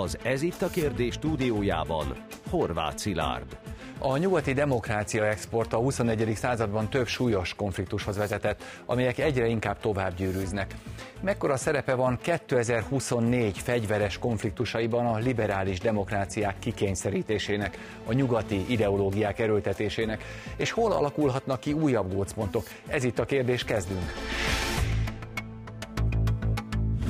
Az Ez itt a kérdés stúdiójában Horváth Szilárd. A nyugati demokrácia export a 21. században több súlyos konfliktushoz vezetett, amelyek egyre inkább tovább gyűrűznek. Mekkora szerepe van 2024 fegyveres konfliktusaiban a liberális demokráciák kikényszerítésének, a nyugati ideológiák erőltetésének, és hol alakulhatnak ki újabb gócpontok? Ez itt a kérdés, kezdünk!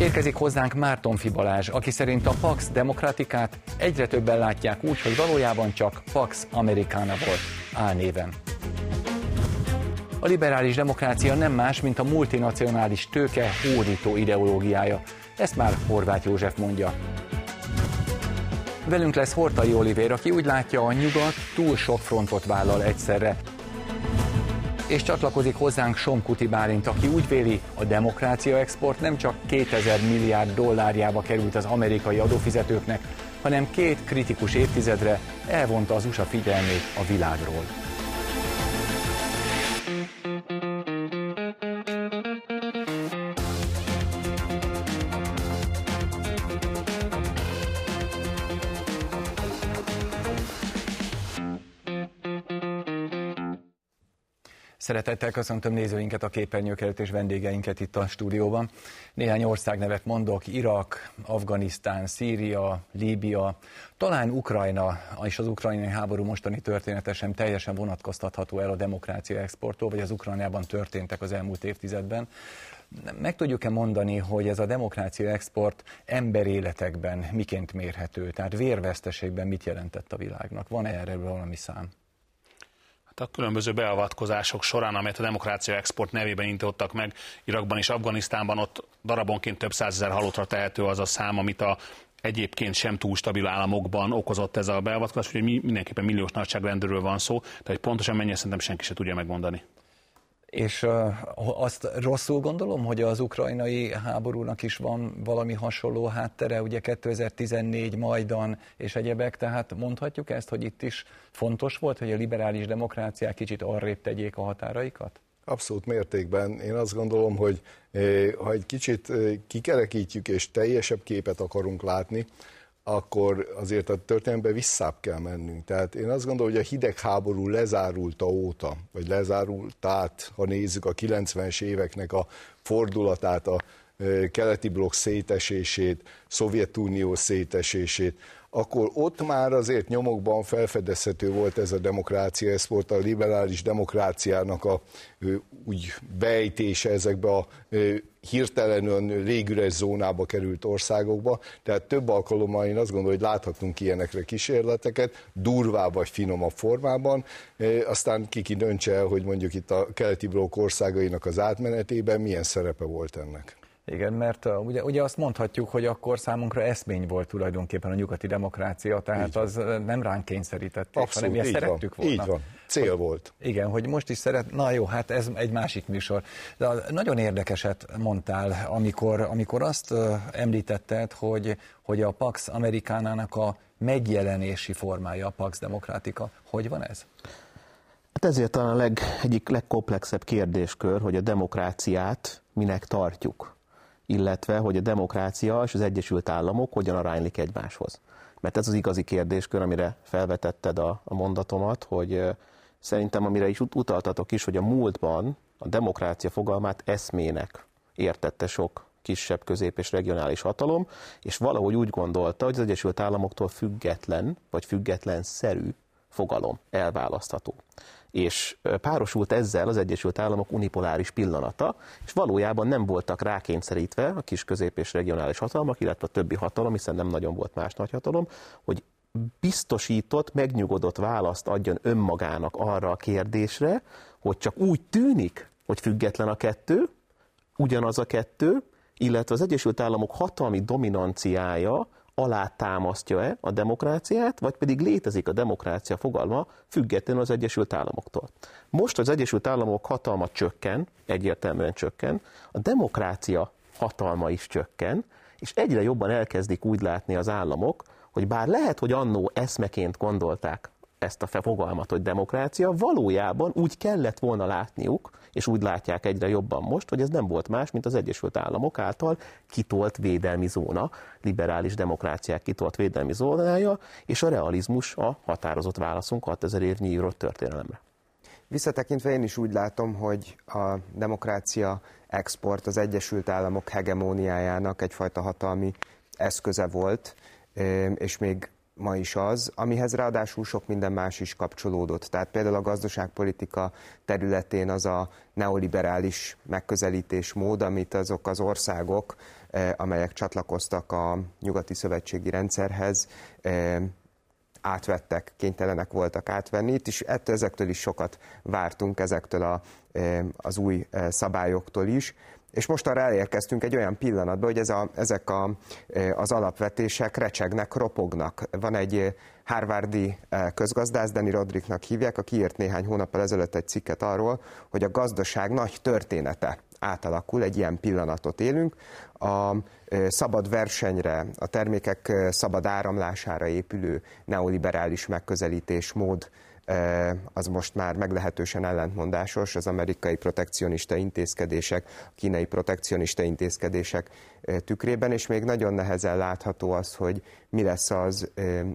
Érkezik hozzánk Márton Fibalázs, aki szerint a Pax Demokratikát egyre többen látják úgy, hogy valójában csak Pax Americana volt álnéven. A liberális demokrácia nem más, mint a multinacionális tőke hódító ideológiája. Ezt már Horváth József mondja. Velünk lesz Hortai Olivér, aki úgy látja, a nyugat túl sok frontot vállal egyszerre, és csatlakozik hozzánk Somkuti Bálint, aki úgy véli, a demokrácia export nem csak 2000 milliárd dollárjába került az amerikai adófizetőknek, hanem két kritikus évtizedre elvonta az USA figyelmét a világról. Szeretettel köszöntöm nézőinket, a képernyők előtt és vendégeinket itt a stúdióban. Néhány országnevet mondok, Irak, Afganisztán, Szíria, Líbia, talán Ukrajna, és az ukrajnai háború mostani története sem teljesen vonatkoztatható el a demokrácia exporttól, vagy az Ukrajnában történtek az elmúlt évtizedben. Meg tudjuk-e mondani, hogy ez a demokrácia export emberéletekben miként mérhető? Tehát vérveszteségben mit jelentett a világnak? Van -e erre valami szám? A különböző beavatkozások során, amelyet a demokrácia export nevében indítottak meg Irakban és Afganisztánban, ott darabonként több százezer halottra tehető az a szám, amit a egyébként sem túl stabil államokban okozott ez a beavatkozás, hogy mindenképpen milliós nagyságrendről van szó, hogy pontosan mennyi, szerintem senki se tudja megmondani. És azt rosszul gondolom, hogy az ukrajnai háborúnak is van valami hasonló háttere, ugye 2014 Majdan és egyebek, tehát mondhatjuk ezt, hogy itt is fontos volt, hogy a liberális demokráciák kicsit arrébb tegyék a határaikat? Abszolút mértékben. Én azt gondolom, hogy ha egy kicsit kikerekítjük és teljesebb képet akarunk látni, akkor azért a történelembe visszább kell mennünk. Tehát én azt gondolom, hogy a hidegháború lezárulta óta, vagy lezárult át, ha nézzük a 90-es éveknek a fordulatát, a keleti blokk szétesését, Szovjetunió szétesését, akkor ott már azért nyomokban felfedezhető volt ez a demokrácia, ez volt a liberális demokráciának a úgy bejtése ezekbe a hirtelenül légüres zónába került országokba, tehát több alkalommal én azt gondolom, hogy láthatunk ilyenekre kísérleteket, durvább vagy finomabb formában, aztán kiki döntse el, hogy mondjuk itt a keleti blokk országainak az átmenetében milyen szerepe volt ennek. Igen, mert uh, ugye, ugye azt mondhatjuk, hogy akkor számunkra eszmény volt tulajdonképpen a nyugati demokrácia, tehát így az van. nem ránk kényszerítették, Abszolút, hanem mi szerettük volna. Így van, cél hogy, volt. Igen, hogy most is szeret, na jó, hát ez egy másik műsor. De nagyon érdekeset mondtál, amikor, amikor azt uh, említetted, hogy, hogy a Pax Amerikánának a megjelenési formája, a Pax Demokratika. Hogy van ez? Hát ezért talán a leg, egyik legkomplexebb kérdéskör, hogy a demokráciát minek tartjuk illetve hogy a demokrácia és az Egyesült Államok hogyan aránylik egymáshoz. Mert ez az igazi kérdéskör, amire felvetetted a, a mondatomat, hogy szerintem amire is utaltatok is, hogy a múltban a demokrácia fogalmát eszmének értette sok kisebb, közép és regionális hatalom, és valahogy úgy gondolta, hogy az Egyesült Államoktól független, vagy független szerű fogalom elválasztható és párosult ezzel az Egyesült Államok unipoláris pillanata, és valójában nem voltak rákényszerítve a kis közép és regionális hatalmak, illetve a többi hatalom, hiszen nem nagyon volt más nagyhatalom, hogy biztosított, megnyugodott választ adjon önmagának arra a kérdésre, hogy csak úgy tűnik, hogy független a kettő, ugyanaz a kettő, illetve az Egyesült Államok hatalmi dominanciája alátámasztja-e a demokráciát, vagy pedig létezik a demokrácia fogalma függetlenül az Egyesült Államoktól. Most az Egyesült Államok hatalma csökken, egyértelműen csökken, a demokrácia hatalma is csökken, és egyre jobban elkezdik úgy látni az államok, hogy bár lehet, hogy annó eszmeként gondolták ezt a fogalmat, hogy demokrácia, valójában úgy kellett volna látniuk, és úgy látják egyre jobban most, hogy ez nem volt más, mint az Egyesült Államok által kitolt védelmi zóna, liberális demokráciák kitolt védelmi zónája, és a realizmus a határozott válaszunk 6000 évnyi írott történelemre. Visszatekintve én is úgy látom, hogy a demokrácia export az Egyesült Államok hegemóniájának egyfajta hatalmi eszköze volt, és még ma is az, amihez ráadásul sok minden más is kapcsolódott. Tehát például a gazdaságpolitika területén az a neoliberális megközelítésmód, amit azok az országok, amelyek csatlakoztak a nyugati szövetségi rendszerhez, átvettek, kénytelenek voltak átvenni. Itt is ettől, ezektől is sokat vártunk, ezektől a, az új szabályoktól is. És most arra elérkeztünk egy olyan pillanatba, hogy ez a, ezek a, az alapvetések recsegnek, ropognak. Van egy Harvardi közgazdász, Danny Rodricknak hívják, aki írt néhány hónappal ezelőtt egy cikket arról, hogy a gazdaság nagy története átalakul, egy ilyen pillanatot élünk. A szabad versenyre, a termékek szabad áramlására épülő neoliberális megközelítés mód az most már meglehetősen ellentmondásos, az amerikai protekcionista intézkedések, a kínai protekcionista intézkedések tükrében, és még nagyon nehezen látható az, hogy mi lesz az,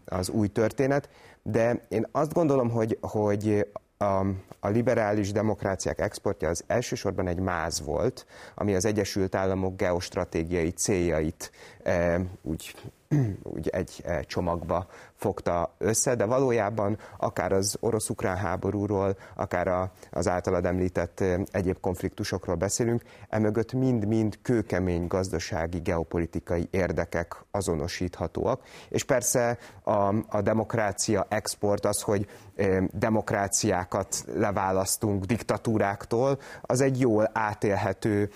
az új történet. De én azt gondolom, hogy, hogy a, a liberális demokráciák exportja az elsősorban egy máz volt, ami az Egyesült Államok geostratégiai céljait e, úgy úgy egy eh, csomagba fogta össze, de valójában akár az orosz-ukrán háborúról, akár az általad említett eh, egyéb konfliktusokról beszélünk, emögött mind-mind kőkemény gazdasági, geopolitikai érdekek azonosíthatóak. És persze a, a demokrácia export az, hogy eh, demokráciákat leválasztunk diktatúráktól, az egy jól átélhető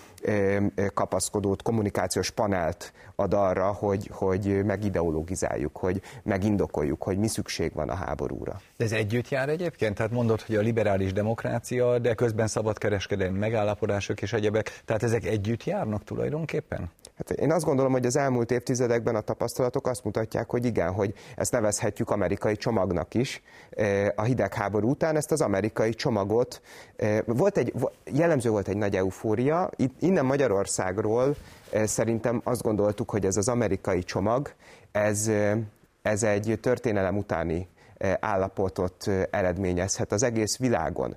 kapaszkodót, kommunikációs panelt ad arra, hogy, hogy megideologizáljuk, hogy megindokoljuk, hogy mi szükség van a háborúra. De ez együtt jár egyébként? Tehát mondod, hogy a liberális demokrácia, de közben szabadkereskedelmi megállapodások és egyebek, tehát ezek együtt járnak tulajdonképpen? Hát én azt gondolom, hogy az elmúlt évtizedekben a tapasztalatok azt mutatják, hogy igen, hogy ezt nevezhetjük amerikai csomagnak is. A hidegháború után ezt az amerikai csomagot, volt egy, jellemző volt egy nagy eufória, innen Magyarországról szerintem azt gondoltuk, hogy ez az amerikai csomag, ez, ez egy történelem utáni állapotot eredményezhet az egész világon.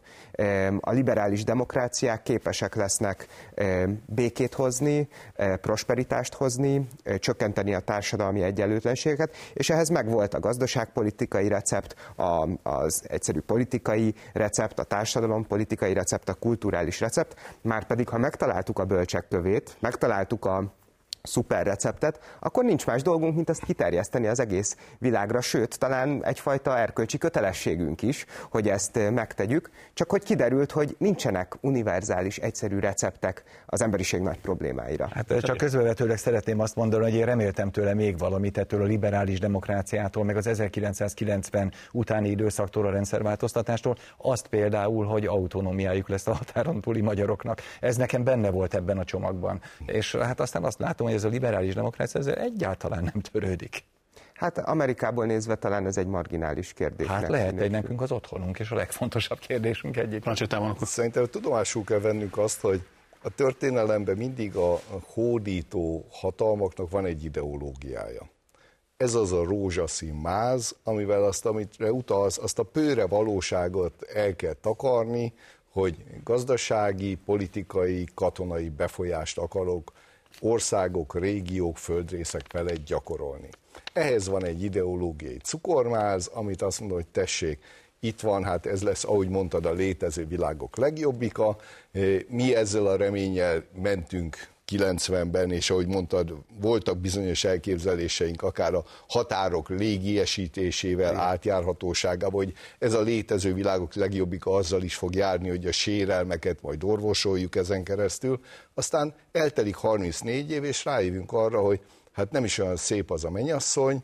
A liberális demokráciák képesek lesznek békét hozni, prosperitást hozni, csökkenteni a társadalmi egyenlőtlenségeket, és ehhez megvolt a gazdaságpolitikai recept, az egyszerű politikai recept, a társadalompolitikai recept, a kulturális recept, már pedig ha megtaláltuk a bölcsek kövét, megtaláltuk a szuper receptet, akkor nincs más dolgunk, mint ezt kiterjeszteni az egész világra, sőt, talán egyfajta erkölcsi kötelességünk is, hogy ezt megtegyük, csak hogy kiderült, hogy nincsenek univerzális, egyszerű receptek az emberiség nagy problémáira. Hát csak közvetőleg szeretném azt mondani, hogy én reméltem tőle még valamit ettől a liberális demokráciától, meg az 1990 utáni időszaktól a rendszerváltoztatástól, azt például, hogy autonómiájuk lesz a határon túli magyaroknak. Ez nekem benne volt ebben a csomagban. És hát aztán azt látom, hogy hogy ez a liberális demokrácia ezzel egyáltalán nem törődik. Hát Amerikából nézve talán ez egy marginális kérdés. Hát lehet egy nekünk az otthonunk, és a legfontosabb kérdésünk egyik. Szerintem tudomásul kell vennünk azt, hogy a történelemben mindig a hódító hatalmaknak van egy ideológiája. Ez az a rózsaszín máz, amivel azt, amit utalsz, azt a pőre valóságot el kell takarni, hogy gazdasági, politikai, katonai befolyást akarok országok, régiók, földrészek felett gyakorolni. Ehhez van egy ideológiai cukormáz, amit azt mondja, hogy tessék, itt van, hát ez lesz, ahogy mondtad, a létező világok legjobbika. Mi ezzel a reménnyel mentünk 90-ben, és ahogy mondtad, voltak bizonyos elképzeléseink, akár a határok légiesítésével, Igen. átjárhatóságával, hogy ez a létező világok legjobbika azzal is fog járni, hogy a sérelmeket majd orvosoljuk ezen keresztül. Aztán eltelik 34 év, és rájövünk arra, hogy hát nem is olyan szép az a mennyasszony,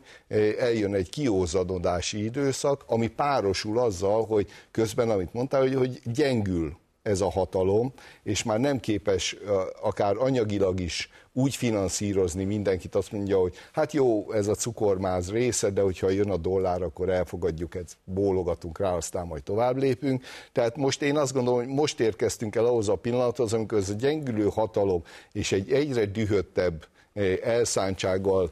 eljön egy kiózadodási időszak, ami párosul azzal, hogy közben, amit mondtál, hogy, hogy gyengül ez a hatalom, és már nem képes akár anyagilag is úgy finanszírozni mindenkit, azt mondja, hogy hát jó, ez a cukormáz része, de hogyha jön a dollár, akkor elfogadjuk, ezt bólogatunk rá, aztán majd tovább lépünk. Tehát most én azt gondolom, hogy most érkeztünk el ahhoz a pillanathoz, amikor ez a gyengülő hatalom és egy egyre dühöttebb elszántsággal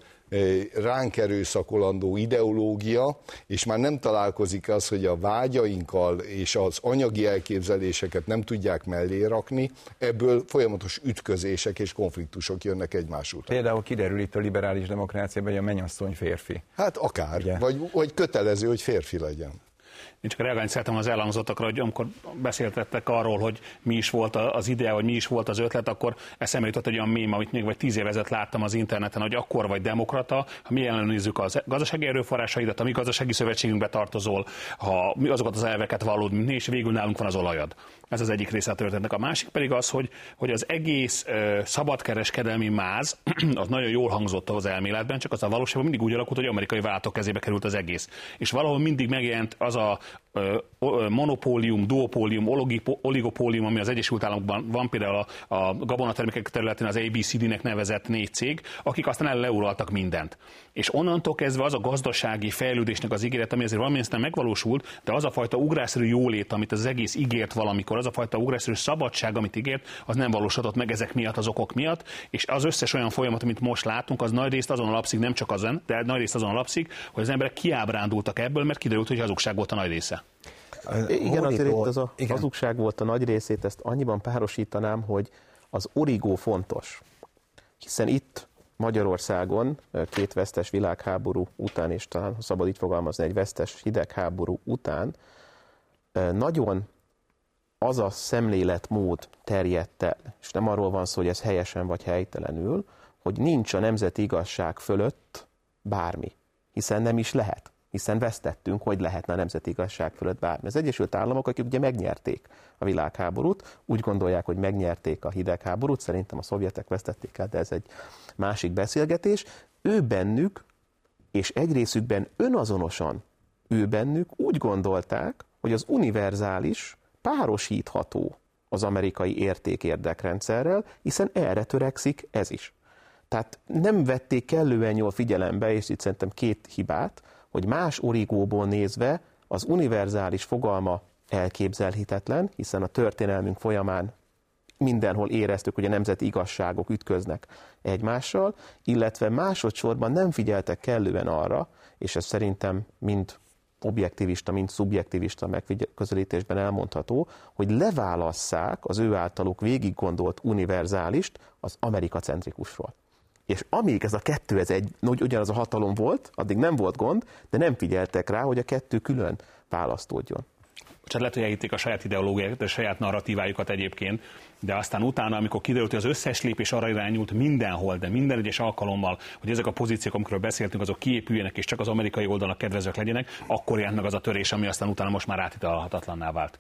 ránk erőszakolandó ideológia, és már nem találkozik az, hogy a vágyainkkal és az anyagi elképzeléseket nem tudják mellé rakni, ebből folyamatos ütközések és konfliktusok jönnek egymás után. Például kiderül itt a liberális demokráciában, hogy a mennyasszony férfi. Hát akár, Ugye? vagy, vagy kötelező, hogy férfi legyen. Én csak reagálni szeretem az elhangzottakra, hogy amikor beszéltettek arról, hogy mi is volt az ide, vagy mi is volt az ötlet, akkor eszembe jutott egy olyan mém, amit még vagy tíz évezet láttam az interneten, hogy akkor vagy demokrata, ha mi ellenőrizzük az gazdasági erőforrásaidat, a mi gazdasági szövetségünkbe tartozol, ha mi azokat az elveket vallod, mint mi, és végül nálunk van az olajad. Ez az egyik része a történetnek. A másik pedig az, hogy, hogy az egész uh, szabadkereskedelmi máz, az nagyon jól hangzott az elméletben, csak az a valóságban mindig úgy alakult, hogy amerikai vállalatok kezébe került az egész. És valahol mindig megjelent az a monopólium, duopólium, oligopólium, ami az Egyesült Államokban van, például a, a gabonatermékek területén az ABCD-nek nevezett négy cég, akik aztán elleuraltak mindent. És onnantól kezdve az a gazdasági fejlődésnek az ígéret, ami azért valamilyen nem megvalósult, de az a fajta ugrásszerű jólét, amit az egész ígért valamikor, az a fajta ugrásszerű szabadság, amit ígért, az nem valósodott meg ezek miatt, az okok miatt, és az összes olyan folyamat, amit most látunk, az nagy részt azon alapszik, nem csak azon, de nagy részt azon alapszik, hogy az emberek kiábrándultak ebből, mert kiderült, hogy hazugság volt a nagy része. Igen, azért itt az a igen. hazugság volt a nagy részét, ezt annyiban párosítanám, hogy az origó fontos. Hiszen itt Magyarországon két vesztes világháború után, és talán, ha szabad így fogalmazni, egy vesztes hidegháború után nagyon az a szemléletmód terjedt el, és nem arról van szó, hogy ez helyesen vagy helytelenül, hogy nincs a nemzeti igazság fölött bármi, hiszen nem is lehet hiszen vesztettünk, hogy lehetne a nemzeti igazság fölött bármi. Az Egyesült Államok, akik ugye megnyerték a világháborút, úgy gondolják, hogy megnyerték a hidegháborút, szerintem a szovjetek vesztették el, de ez egy másik beszélgetés. Ő bennük, és egy részükben önazonosan ő bennük úgy gondolták, hogy az univerzális párosítható az amerikai érték-érdekrendszerrel, hiszen erre törekszik ez is. Tehát nem vették kellően jól figyelembe, és itt szerintem két hibát, hogy más origóból nézve az univerzális fogalma elképzelhetetlen, hiszen a történelmünk folyamán mindenhol éreztük, hogy a nemzeti igazságok ütköznek egymással, illetve másodszorban nem figyeltek kellően arra, és ez szerintem mind objektivista, mind szubjektivista megközelítésben elmondható, hogy leválasszák az ő általuk végig gondolt univerzálist az amerikacentrikusról. És amíg ez a kettő, ez egy, ugyanaz a hatalom volt, addig nem volt gond, de nem figyeltek rá, hogy a kettő külön választódjon. Csak lehet, hogy elhitték a saját ideológiájukat, a saját narratívájukat egyébként, de aztán utána, amikor kiderült, hogy az összes lépés arra irányult mindenhol, de minden egyes alkalommal, hogy ezek a pozíciók, amikről beszéltünk, azok kiépüljenek, és csak az amerikai oldalnak kedvezők legyenek, akkor jelent meg az a törés, ami aztán utána most már átitalhatatlanná vált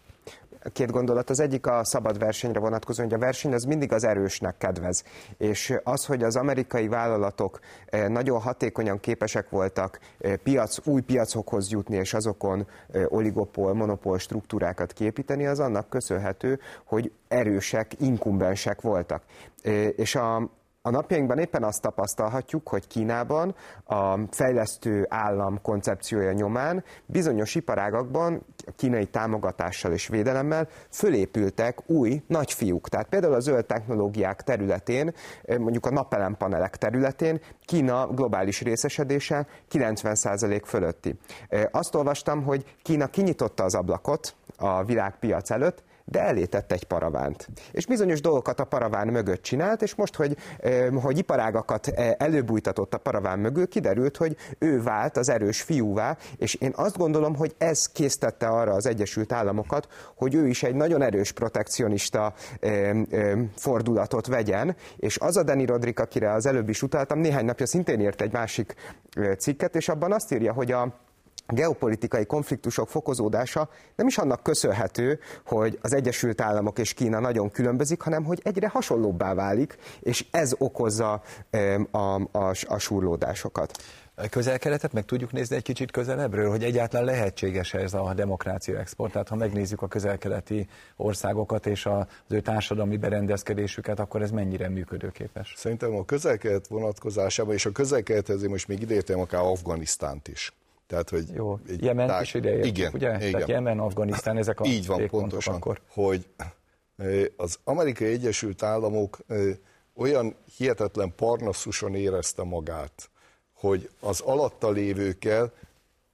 két gondolat. Az egyik a szabad versenyre vonatkozó, hogy a verseny az mindig az erősnek kedvez. És az, hogy az amerikai vállalatok eh, nagyon hatékonyan képesek voltak eh, piac, új piacokhoz jutni, és azokon eh, oligopol, monopól struktúrákat képíteni, az annak köszönhető, hogy erősek, inkumbensek voltak. És a, a napjainkban éppen azt tapasztalhatjuk, hogy Kínában a fejlesztő állam koncepciója nyomán bizonyos iparágakban kínai támogatással és védelemmel fölépültek új nagyfiúk. Tehát például a zöld technológiák területén, mondjuk a napelempanelek területén Kína globális részesedése 90% fölötti. Azt olvastam, hogy Kína kinyitotta az ablakot a világpiac előtt, de elétett egy paravánt. És bizonyos dolgokat a paraván mögött csinált, és most, hogy, hogy iparágakat előbújtatott a paraván mögül, kiderült, hogy ő vált az erős fiúvá, és én azt gondolom, hogy ez késztette arra az Egyesült Államokat, hogy ő is egy nagyon erős protekcionista fordulatot vegyen, és az a Danny Rodrik, akire az előbb is utaltam, néhány napja szintén írt egy másik cikket, és abban azt írja, hogy a geopolitikai konfliktusok fokozódása nem is annak köszönhető, hogy az Egyesült Államok és Kína nagyon különbözik, hanem hogy egyre hasonlóbbá válik, és ez okozza a, a, a surlódásokat. közel-keletet meg tudjuk nézni egy kicsit közelebbről, hogy egyáltalán lehetséges ez a demokrácia export. Tehát ha megnézzük a közel-keleti országokat és az ő társadalmi berendezkedésüket, akkor ez mennyire működőképes? Szerintem a közel-kelet vonatkozásában, és a közel-kelethez most még idértem akár Afganisztánt is. Tehát, hogy Jó, egy Jemen tág... is ide igen, ugye? Igen. Tehát Jemen, Afganisztán, ezek a Így van, pontosan, akkor. hogy az Amerikai Egyesült Államok olyan hihetetlen parnaszuson érezte magát, hogy az alatta lévőkkel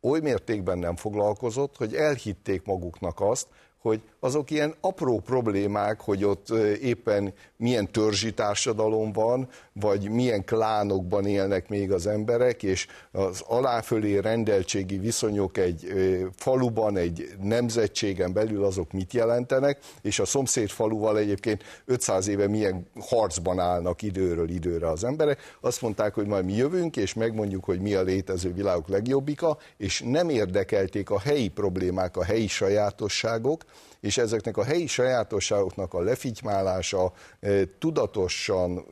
oly mértékben nem foglalkozott, hogy elhitték maguknak azt, hogy azok ilyen apró problémák, hogy ott éppen milyen törzsi társadalom van, vagy milyen klánokban élnek még az emberek, és az aláfölé rendeltségi viszonyok egy faluban, egy nemzetségen belül azok mit jelentenek, és a szomszéd faluval egyébként 500 éve milyen harcban állnak időről időre az emberek. Azt mondták, hogy majd mi jövünk, és megmondjuk, hogy mi a létező világok legjobbika, és nem érdekelték a helyi problémák, a helyi sajátosságok, és ezeknek a helyi sajátosságoknak a lefigymálása eh, tudatosan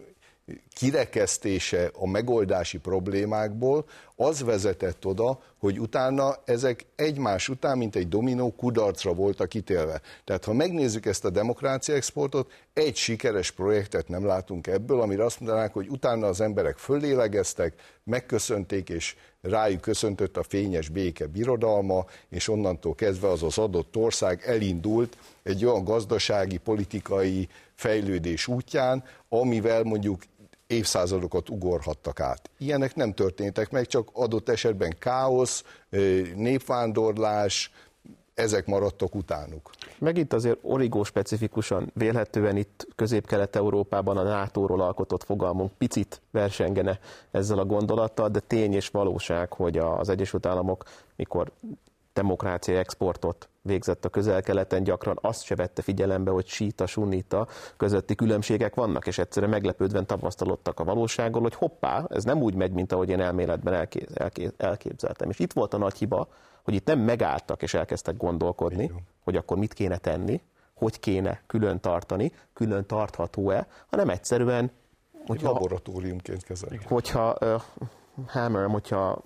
kirekesztése a megoldási problémákból, az vezetett oda, hogy utána ezek egymás után, mint egy dominó, kudarcra voltak ítélve. Tehát ha megnézzük ezt a demokrácia exportot, egy sikeres projektet nem látunk ebből, amire azt mondanák, hogy utána az emberek föllélegeztek, megköszönték, és rájuk köszöntött a fényes béke birodalma, és onnantól kezdve az az adott ország elindult egy olyan gazdasági, politikai fejlődés útján, amivel mondjuk évszázadokat ugorhattak át. Ilyenek nem történtek meg, csak adott esetben káosz, népvándorlás, ezek maradtak utánuk. Megint azért origó specifikusan vélhetően itt közép-kelet-európában a NATO-ról alkotott fogalmunk picit versengene ezzel a gondolattal, de tény és valóság, hogy az Egyesült Államok, mikor demokrácia exportot végzett a közel-keleten, gyakran azt se vette figyelembe, hogy síta, sunnita közötti különbségek vannak, és egyszerűen meglepődve tapasztalottak a valósággal, hogy hoppá, ez nem úgy megy, mint ahogy én elméletben elkép, elkép, elképzeltem. És itt volt a nagy hiba, hogy itt nem megálltak és elkezdtek gondolkodni, hogy akkor mit kéne tenni, hogy kéne külön tartani, külön tartható-e, hanem egyszerűen Hogyha, laboratóriumként kezelik. Hogyha hammer, hogyha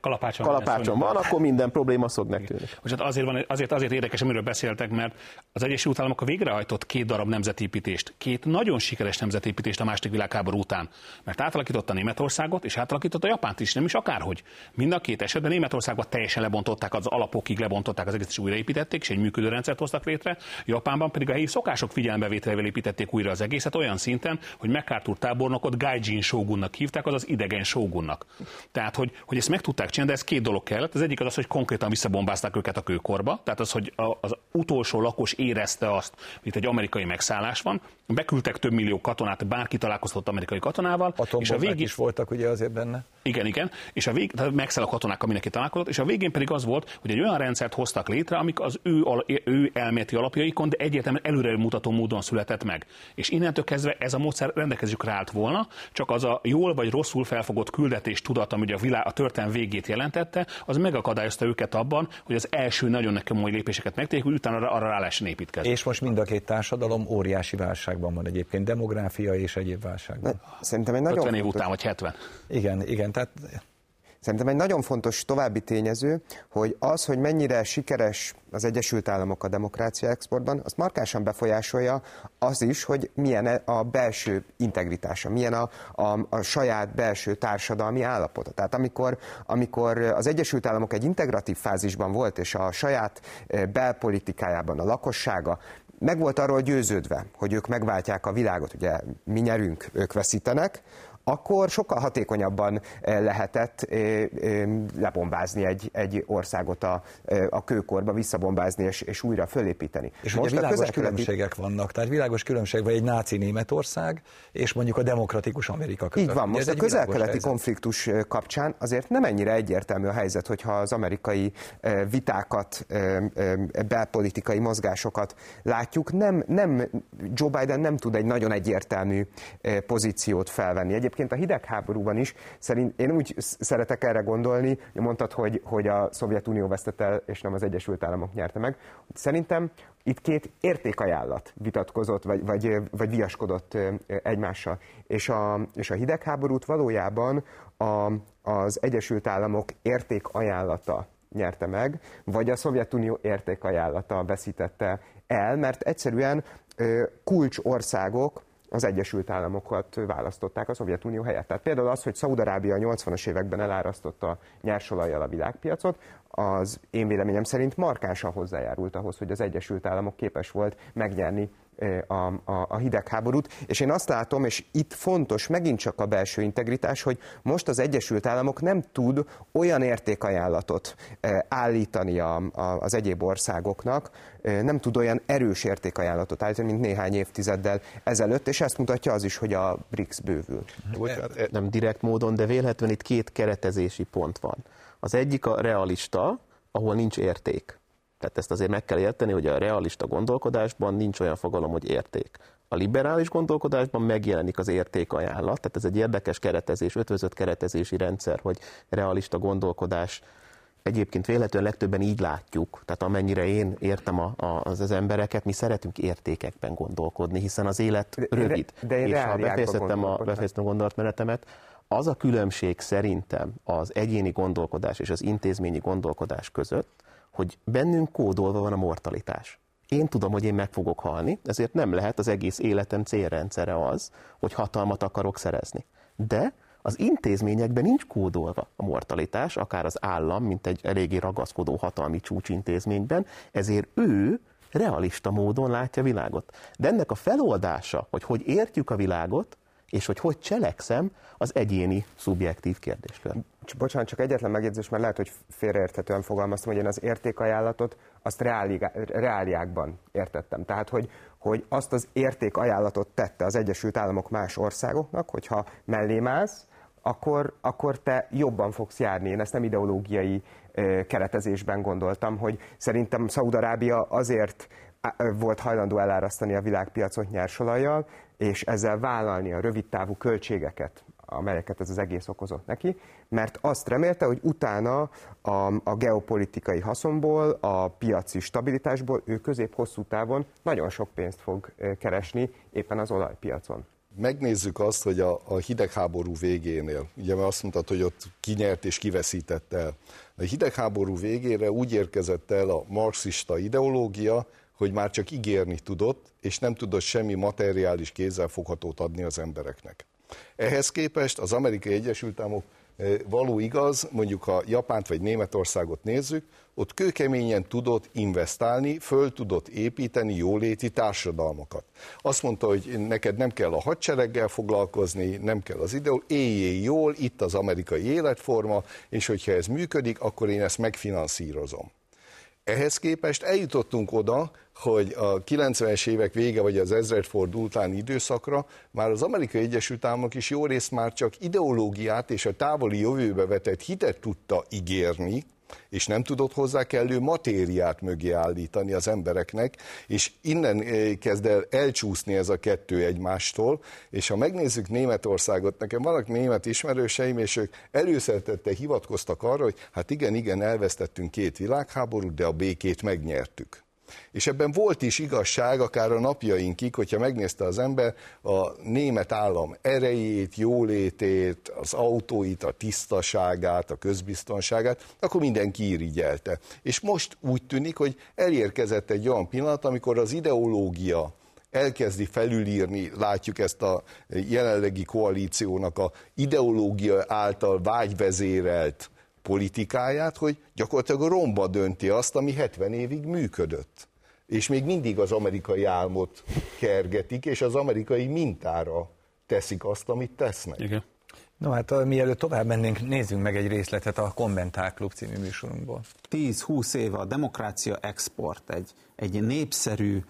kalapácson, kalapácson van, akkor minden probléma szok tűnik. Most hát azért, van, azért, azért érdekes, amiről beszéltek, mert az Egyesült Államok a végrehajtott két darab nemzetépítést, két nagyon sikeres nemzetépítést a második világháború után, mert átalakította Németországot, és átalakította Japánt is, nem is akárhogy. Mind a két esetben Németországban teljesen lebontották, az alapokig lebontották az egészet, és újraépítették, és egy működő rendszert hoztak létre. Japánban pedig a helyi szokások figyelembevételével építették újra az egészet olyan szinten, hogy MacArthur tábornokot Gaijin shogunnak hívták, azaz idegen shogun vannak. Tehát, hogy, hogy ezt meg tudták csinálni, de ez két dolog kellett. Az egyik az az, hogy konkrétan visszabombázták őket a kőkorba, tehát az, hogy az utolsó lakos érezte azt, hogy egy amerikai megszállás van, beküldtek több millió katonát, bárki találkoztott amerikai katonával. és a végén is voltak ugye azért benne. Igen, igen, és a vég, tehát megszáll a katonák, mindenki találkozott, és a végén pedig az volt, hogy egy olyan rendszert hoztak létre, amik az ő, ő elméleti alapjaikon, de egyértelműen előremutató módon született meg. És innentől kezdve ez a módszer rendelkezésükre állt volna, csak az a jól vagy rosszul felfogott küldetés tudat, ami ugye a, világ, a történelem végét jelentette, az megakadályozta őket abban, hogy az első nagyon komoly lépéseket megtegyék, hogy utána arra, rá lehessen építkezni. És most mind a két társadalom óriási válságban van egyébként, demográfia és egyéb válságban. Szerintem egy nagyon 50 év után, vagy 70. Igen, igen, tehát Szerintem egy nagyon fontos további tényező, hogy az, hogy mennyire sikeres az Egyesült Államok a demokrácia exportban, azt markásan befolyásolja az is, hogy milyen a belső integritása, milyen a, a, a saját belső társadalmi állapota. Tehát amikor, amikor az Egyesült Államok egy integratív fázisban volt, és a saját eh, belpolitikájában a lakossága meg volt arról győződve, hogy ők megváltják a világot, ugye mi nyerünk, ők veszítenek, akkor sokkal hatékonyabban eh, lehetett eh, eh, lebombázni egy, egy országot a, a kőkorba, visszabombázni és, és újra fölépíteni. És Most ugye világos különbségek vannak, tehát világos különbség van egy náci Németország és mondjuk a demokratikus Amerika között. Így van, most a közel-keleti konfliktus kapcsán azért nem ennyire egyértelmű a helyzet, hogyha az amerikai vitákat, belpolitikai mozgásokat látjuk, nem, nem Joe Biden nem tud egy nagyon egyértelmű pozíciót felvenni. Egyébként egyébként a hidegháborúban is, szerint én úgy szeretek erre gondolni, mondtad, hogy, hogy a Szovjetunió vesztett el, és nem az Egyesült Államok nyerte meg. Szerintem itt két értékajánlat vitatkozott, vagy, vagy, vagy viaskodott egymással. És a, és a hidegháborút valójában a, az Egyesült Államok értékajánlata nyerte meg, vagy a Szovjetunió értékajánlata veszítette el, mert egyszerűen kulcsországok az Egyesült Államokat választották a Szovjetunió helyett. Tehát például az, hogy Szaudarábia a 80-as években elárasztotta nyersolajjal a világpiacot, az én véleményem szerint markánsan hozzájárult ahhoz, hogy az Egyesült Államok képes volt megnyerni a, a, a hidegháborút, és én azt látom, és itt fontos megint csak a belső integritás, hogy most az Egyesült Államok nem tud olyan értékajánlatot állítani a, a, az egyéb országoknak, nem tud olyan erős értékajánlatot állítani, mint néhány évtizeddel ezelőtt, és ezt mutatja az is, hogy a BRICS bővül. Nem direkt módon, de véletlenül itt két keretezési pont van. Az egyik a realista, ahol nincs érték. Tehát ezt azért meg kell érteni, hogy a realista gondolkodásban nincs olyan fogalom, hogy érték. A liberális gondolkodásban megjelenik az értékajánlat, tehát ez egy érdekes keretezés, ötvözött keretezési rendszer, hogy realista gondolkodás egyébként véletlenül legtöbben így látjuk, tehát amennyire én értem a, a, az, az embereket, mi szeretünk értékekben gondolkodni, hiszen az élet rövid. De, de és ha befejeztem a, befejeztem a gondolatmenetemet, az a különbség szerintem az egyéni gondolkodás és az intézményi gondolkodás között, hogy bennünk kódolva van a mortalitás. Én tudom, hogy én meg fogok halni, ezért nem lehet az egész életem célrendszere az, hogy hatalmat akarok szerezni. De az intézményekben nincs kódolva a mortalitás, akár az állam, mint egy eléggé ragaszkodó hatalmi csúcsintézményben, ezért ő realista módon látja világot. De ennek a feloldása, hogy hogy értjük a világot, és hogy hogy cselekszem, az egyéni, szubjektív kérdéskör. Bocsánat, csak egyetlen megjegyzés, mert lehet, hogy félreérthetően fogalmaztam, hogy én az értékajánlatot azt reáliákban értettem. Tehát, hogy, hogy azt az értékajánlatot tette az Egyesült Államok más országoknak, hogyha mellé mász, akkor, akkor te jobban fogsz járni. Én ezt nem ideológiai keretezésben gondoltam, hogy szerintem Szaudarábia azért volt hajlandó elárasztani a világpiacot nyersolajjal, és ezzel vállalni a rövidtávú költségeket, amelyeket ez az egész okozott neki, mert azt remélte, hogy utána a, a geopolitikai haszonból, a piaci stabilitásból ő közép-hosszú távon nagyon sok pénzt fog keresni éppen az olajpiacon megnézzük azt, hogy a, a hidegháború végénél, ugye mert azt mondtad, hogy ott kinyert és kiveszített el. A hidegháború végére úgy érkezett el a marxista ideológia, hogy már csak ígérni tudott, és nem tudott semmi materiális kézzelfoghatót adni az embereknek. Ehhez képest az Amerikai Egyesült Államok eh, való igaz, mondjuk ha Japánt vagy Németországot nézzük, ott kőkeményen tudott investálni, föl tudott építeni jóléti társadalmakat. Azt mondta, hogy neked nem kell a hadsereggel foglalkozni, nem kell az idő, éljél jól, itt az amerikai életforma, és hogyha ez működik, akkor én ezt megfinanszírozom. Ehhez képest eljutottunk oda, hogy a 90-es évek vége, vagy az ezredforduló utáni időszakra már az Amerikai Egyesült Államok is jó részt már csak ideológiát és a távoli jövőbe vetett hitet tudta ígérni, és nem tudott hozzá kellő matériát mögé állítani az embereknek, és innen eh, kezd el elcsúszni ez a kettő egymástól, és ha megnézzük Németországot, nekem vannak német ismerőseim, és ők előszeretette hivatkoztak arra, hogy hát igen, igen, elvesztettünk két világháborút, de a békét megnyertük. És ebben volt is igazság, akár a napjainkig, hogyha megnézte az ember a német állam erejét, jólétét, az autóit, a tisztaságát, a közbiztonságát, akkor mindenki irigyelte. És most úgy tűnik, hogy elérkezett egy olyan pillanat, amikor az ideológia elkezdi felülírni, látjuk ezt a jelenlegi koalíciónak a ideológia által vágyvezérelt politikáját, hogy gyakorlatilag a romba dönti azt, ami 70 évig működött. És még mindig az amerikai álmot kergetik, és az amerikai mintára teszik azt, amit tesznek. Igen. No hát mielőtt tovább mennénk, nézzünk meg egy részletet a Kommentár Klub című műsorunkból. 10-20 éve a demokrácia export egy, egy népszerű,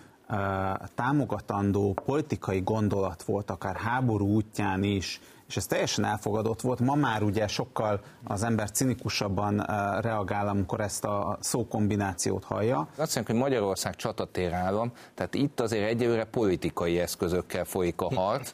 támogatandó politikai gondolat volt, akár háború útján is, és ez teljesen elfogadott volt. Ma már ugye sokkal az ember cinikusabban reagál, amikor ezt a szókombinációt hallja. Azt mondjuk, hogy Magyarország csatatér állam, tehát itt azért egyelőre politikai eszközökkel folyik a harc,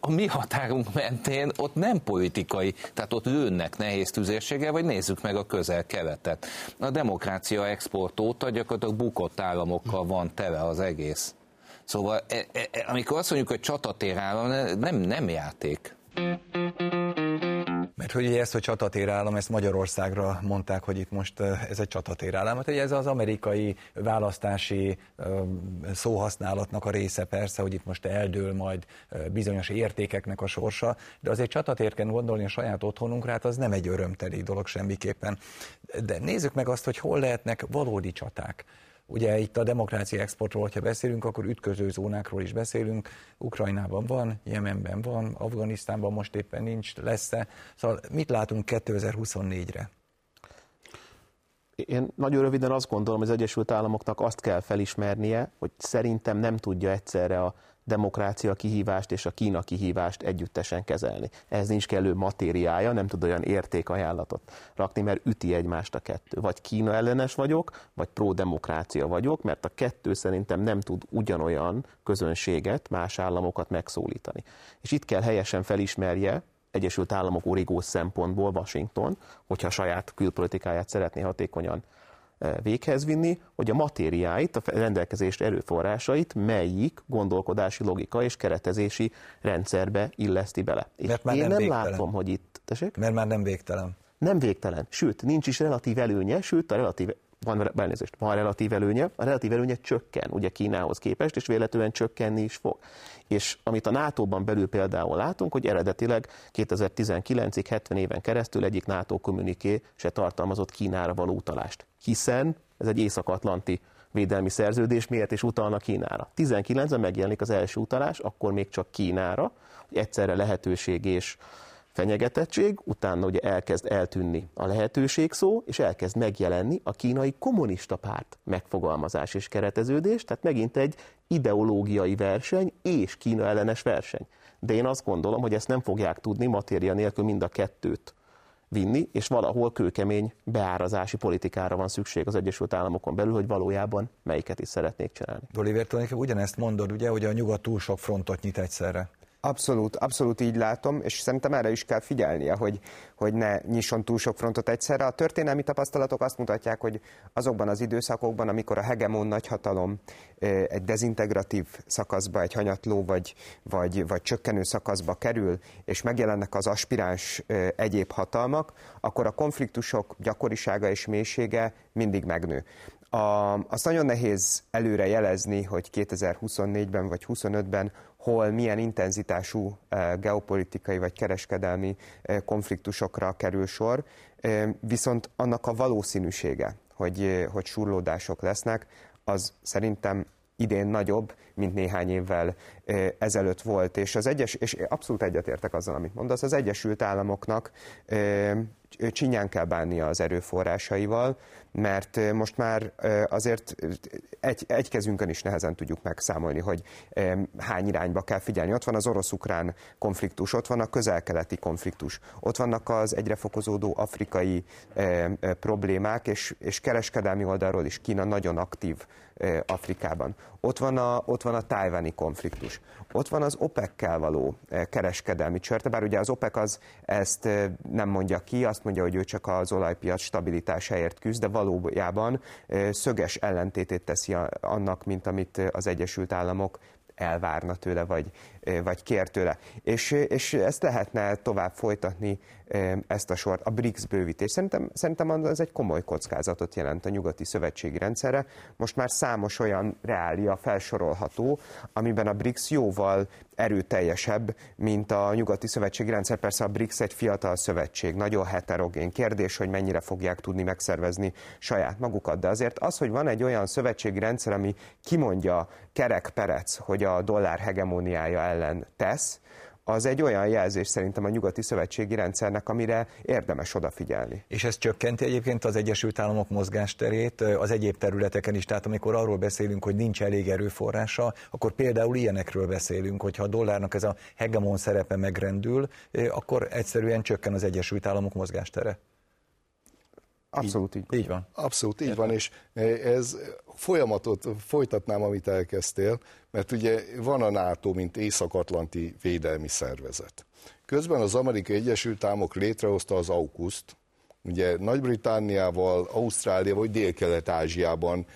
a mi határunk mentén ott nem politikai, tehát ott lőnnek nehéz tüzérséggel, vagy nézzük meg a közel-keletet. A demokrácia export óta gyakorlatilag bukott államokkal van tele az egész. Szóval e, e, e amikor azt mondjuk, hogy csatatér állam, nem, nem játék. Mert hogy ezt, hogy csatatérállam, ezt Magyarországra mondták, hogy itt most ez egy csatatérállam. Hát ez az amerikai választási szóhasználatnak a része persze, hogy itt most eldől majd bizonyos értékeknek a sorsa, de azért csatatér kell gondolni a saját otthonunkra, hát az nem egy örömteli dolog semmiképpen. De nézzük meg azt, hogy hol lehetnek valódi csaták. Ugye itt a demokrácia exportról, ha beszélünk, akkor ütköző zónákról is beszélünk. Ukrajnában van, Jemenben van, Afganisztánban most éppen nincs, lesz-e. Szóval mit látunk 2024-re? Én nagyon röviden azt gondolom, hogy az Egyesült Államoknak azt kell felismernie, hogy szerintem nem tudja egyszerre a demokrácia kihívást és a Kína kihívást együttesen kezelni. Ez nincs kellő matériája, nem tud olyan értékajánlatot rakni, mert üti egymást a kettő. Vagy Kína ellenes vagyok, vagy pro-demokrácia vagyok, mert a kettő szerintem nem tud ugyanolyan közönséget, más államokat megszólítani. És itt kell helyesen felismerje, Egyesült Államok origós szempontból Washington, hogyha a saját külpolitikáját szeretné hatékonyan véghez vinni, hogy a matériáit, a rendelkezést erőforrásait melyik gondolkodási logika és keretezési rendszerbe illeszti bele. Mert már én nem, nem végtelen. látom, hogy itt... Tessék? Mert már nem végtelen. Nem végtelen, sőt, nincs is relatív előnye, sőt, a relatív van, elnézést, van relatív előnye, a relatív előnye csökken, ugye Kínához képest, és véletlenül csökkenni is fog. És amit a NATO-ban belül például látunk, hogy eredetileg 2019-ig 70 éven keresztül egyik NATO kommuniké se tartalmazott Kínára való utalást. Hiszen ez egy észak-atlanti védelmi szerződés, miért is utalnak Kínára. 19-ben megjelenik az első utalás, akkor még csak Kínára, hogy egyszerre lehetőség és fenyegetettség, utána ugye elkezd eltűnni a lehetőség szó, és elkezd megjelenni a kínai kommunista párt megfogalmazás és kereteződés, tehát megint egy ideológiai verseny és Kína ellenes verseny. De én azt gondolom, hogy ezt nem fogják tudni matéria nélkül mind a kettőt vinni, és valahol kőkemény beárazási politikára van szükség az Egyesült Államokon belül, hogy valójában melyiket is szeretnék csinálni. Oliver, tulajdonképpen ugyanezt mondod, ugye, hogy a nyugat túl sok frontot nyit egyszerre. Abszolút, abszolút így látom, és szerintem erre is kell figyelnie, hogy, hogy ne nyisson túl sok frontot egyszerre. A történelmi tapasztalatok azt mutatják, hogy azokban az időszakokban, amikor a hegemon nagyhatalom egy dezintegratív szakaszba, egy hanyatló vagy, vagy, vagy csökkenő szakaszba kerül, és megjelennek az aspiráns egyéb hatalmak, akkor a konfliktusok gyakorisága és mélysége mindig megnő. A, azt nagyon nehéz előre jelezni, hogy 2024-ben vagy 2025-ben hol milyen intenzitású eh, geopolitikai vagy kereskedelmi eh, konfliktusokra kerül sor, eh, viszont annak a valószínűsége, hogy, hogy surlódások lesznek, az szerintem idén nagyobb, mint néhány évvel ezelőtt volt, és az egyes, és abszolút egyetértek azzal, amit mondasz, az Egyesült Államoknak csinyán kell bánnia az erőforrásaival, mert most már azért egy, egy kezünkön is nehezen tudjuk megszámolni, hogy hány irányba kell figyelni. Ott van az orosz-ukrán konfliktus, ott van a közel-keleti konfliktus, ott vannak az egyre fokozódó afrikai problémák, és, és kereskedelmi oldalról is Kína nagyon aktív Afrikában. Ott van a, ott van a tájváni konfliktus. Ott van az OPEC-kel való kereskedelmi csörte, bár ugye az OPEC az ezt nem mondja ki, azt mondja, hogy ő csak az olajpiac stabilitásáért küzd, de valójában szöges ellentétét teszi annak, mint amit az Egyesült Államok elvárna tőle, vagy, vagy kér tőle. És, és ezt lehetne tovább folytatni, ezt a sort, a BRICS bővítés. Szerintem, szerintem ez egy komoly kockázatot jelent a nyugati szövetségi rendszerre. Most már számos olyan reália felsorolható, amiben a BRICS jóval erőteljesebb, mint a nyugati szövetségi rendszer. Persze a BRICS egy fiatal szövetség, nagyon heterogén kérdés, hogy mennyire fogják tudni megszervezni saját magukat. De azért az, hogy van egy olyan szövetségi rendszer, ami kimondja kerek perec, hogy a dollár hegemóniája ellen tesz, az egy olyan jelzés szerintem a nyugati szövetségi rendszernek, amire érdemes odafigyelni. És ez csökkenti egyébként az Egyesült Államok mozgásterét az egyéb területeken is, tehát amikor arról beszélünk, hogy nincs elég erőforrása, akkor például ilyenekről beszélünk, hogyha a dollárnak ez a hegemon szerepe megrendül, akkor egyszerűen csökken az Egyesült Államok mozgástere. Abszolút így. Így van. Abszolút így van, és ez folyamatot folytatnám, amit elkezdtél, mert ugye van a NATO, mint Észak-Atlanti Védelmi Szervezet. Közben az Amerikai Egyesült Államok létrehozta az AUKUS-t, ugye Nagy-Britániával, Ausztráliával, vagy Dél-Kelet-Ázsiában,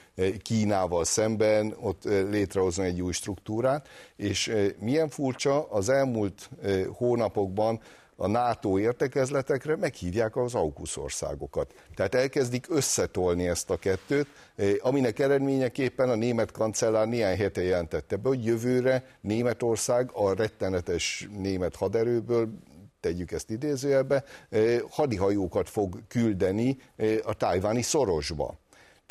Kínával szemben ott létrehozni egy új struktúrát, és milyen furcsa, az elmúlt hónapokban a NATO értekezletekre meghívják az AUKUS országokat. Tehát elkezdik összetolni ezt a kettőt, aminek eredményeképpen a német kancellár néhány hete jelentette be, hogy jövőre Németország a rettenetes német haderőből tegyük ezt idézőjelbe, hadihajókat fog küldeni a tájváni szorosba.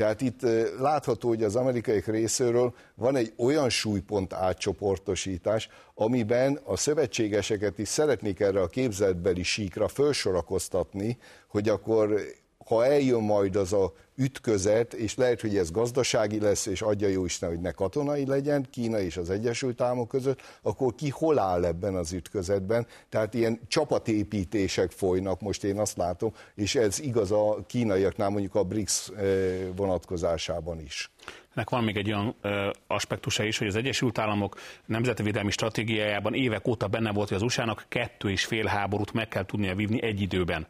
Tehát itt látható, hogy az amerikaiak részéről van egy olyan súlypont átcsoportosítás, amiben a szövetségeseket is szeretnék erre a képzetbeli síkra felsorakoztatni, hogy akkor ha eljön majd az a ütközet, és lehet, hogy ez gazdasági lesz, és adja jó Isten, hogy ne katonai legyen, Kína és az Egyesült Államok között, akkor ki hol áll ebben az ütközetben? Tehát ilyen csapatépítések folynak, most én azt látom, és ez igaz a kínaiaknál, mondjuk a BRICS eh, vonatkozásában is. Ennek van még egy olyan ö, aspektusa is, hogy az Egyesült Államok nemzetvédelmi stratégiájában évek óta benne volt, hogy az USA-nak kettő és fél háborút meg kell tudnia vívni egy időben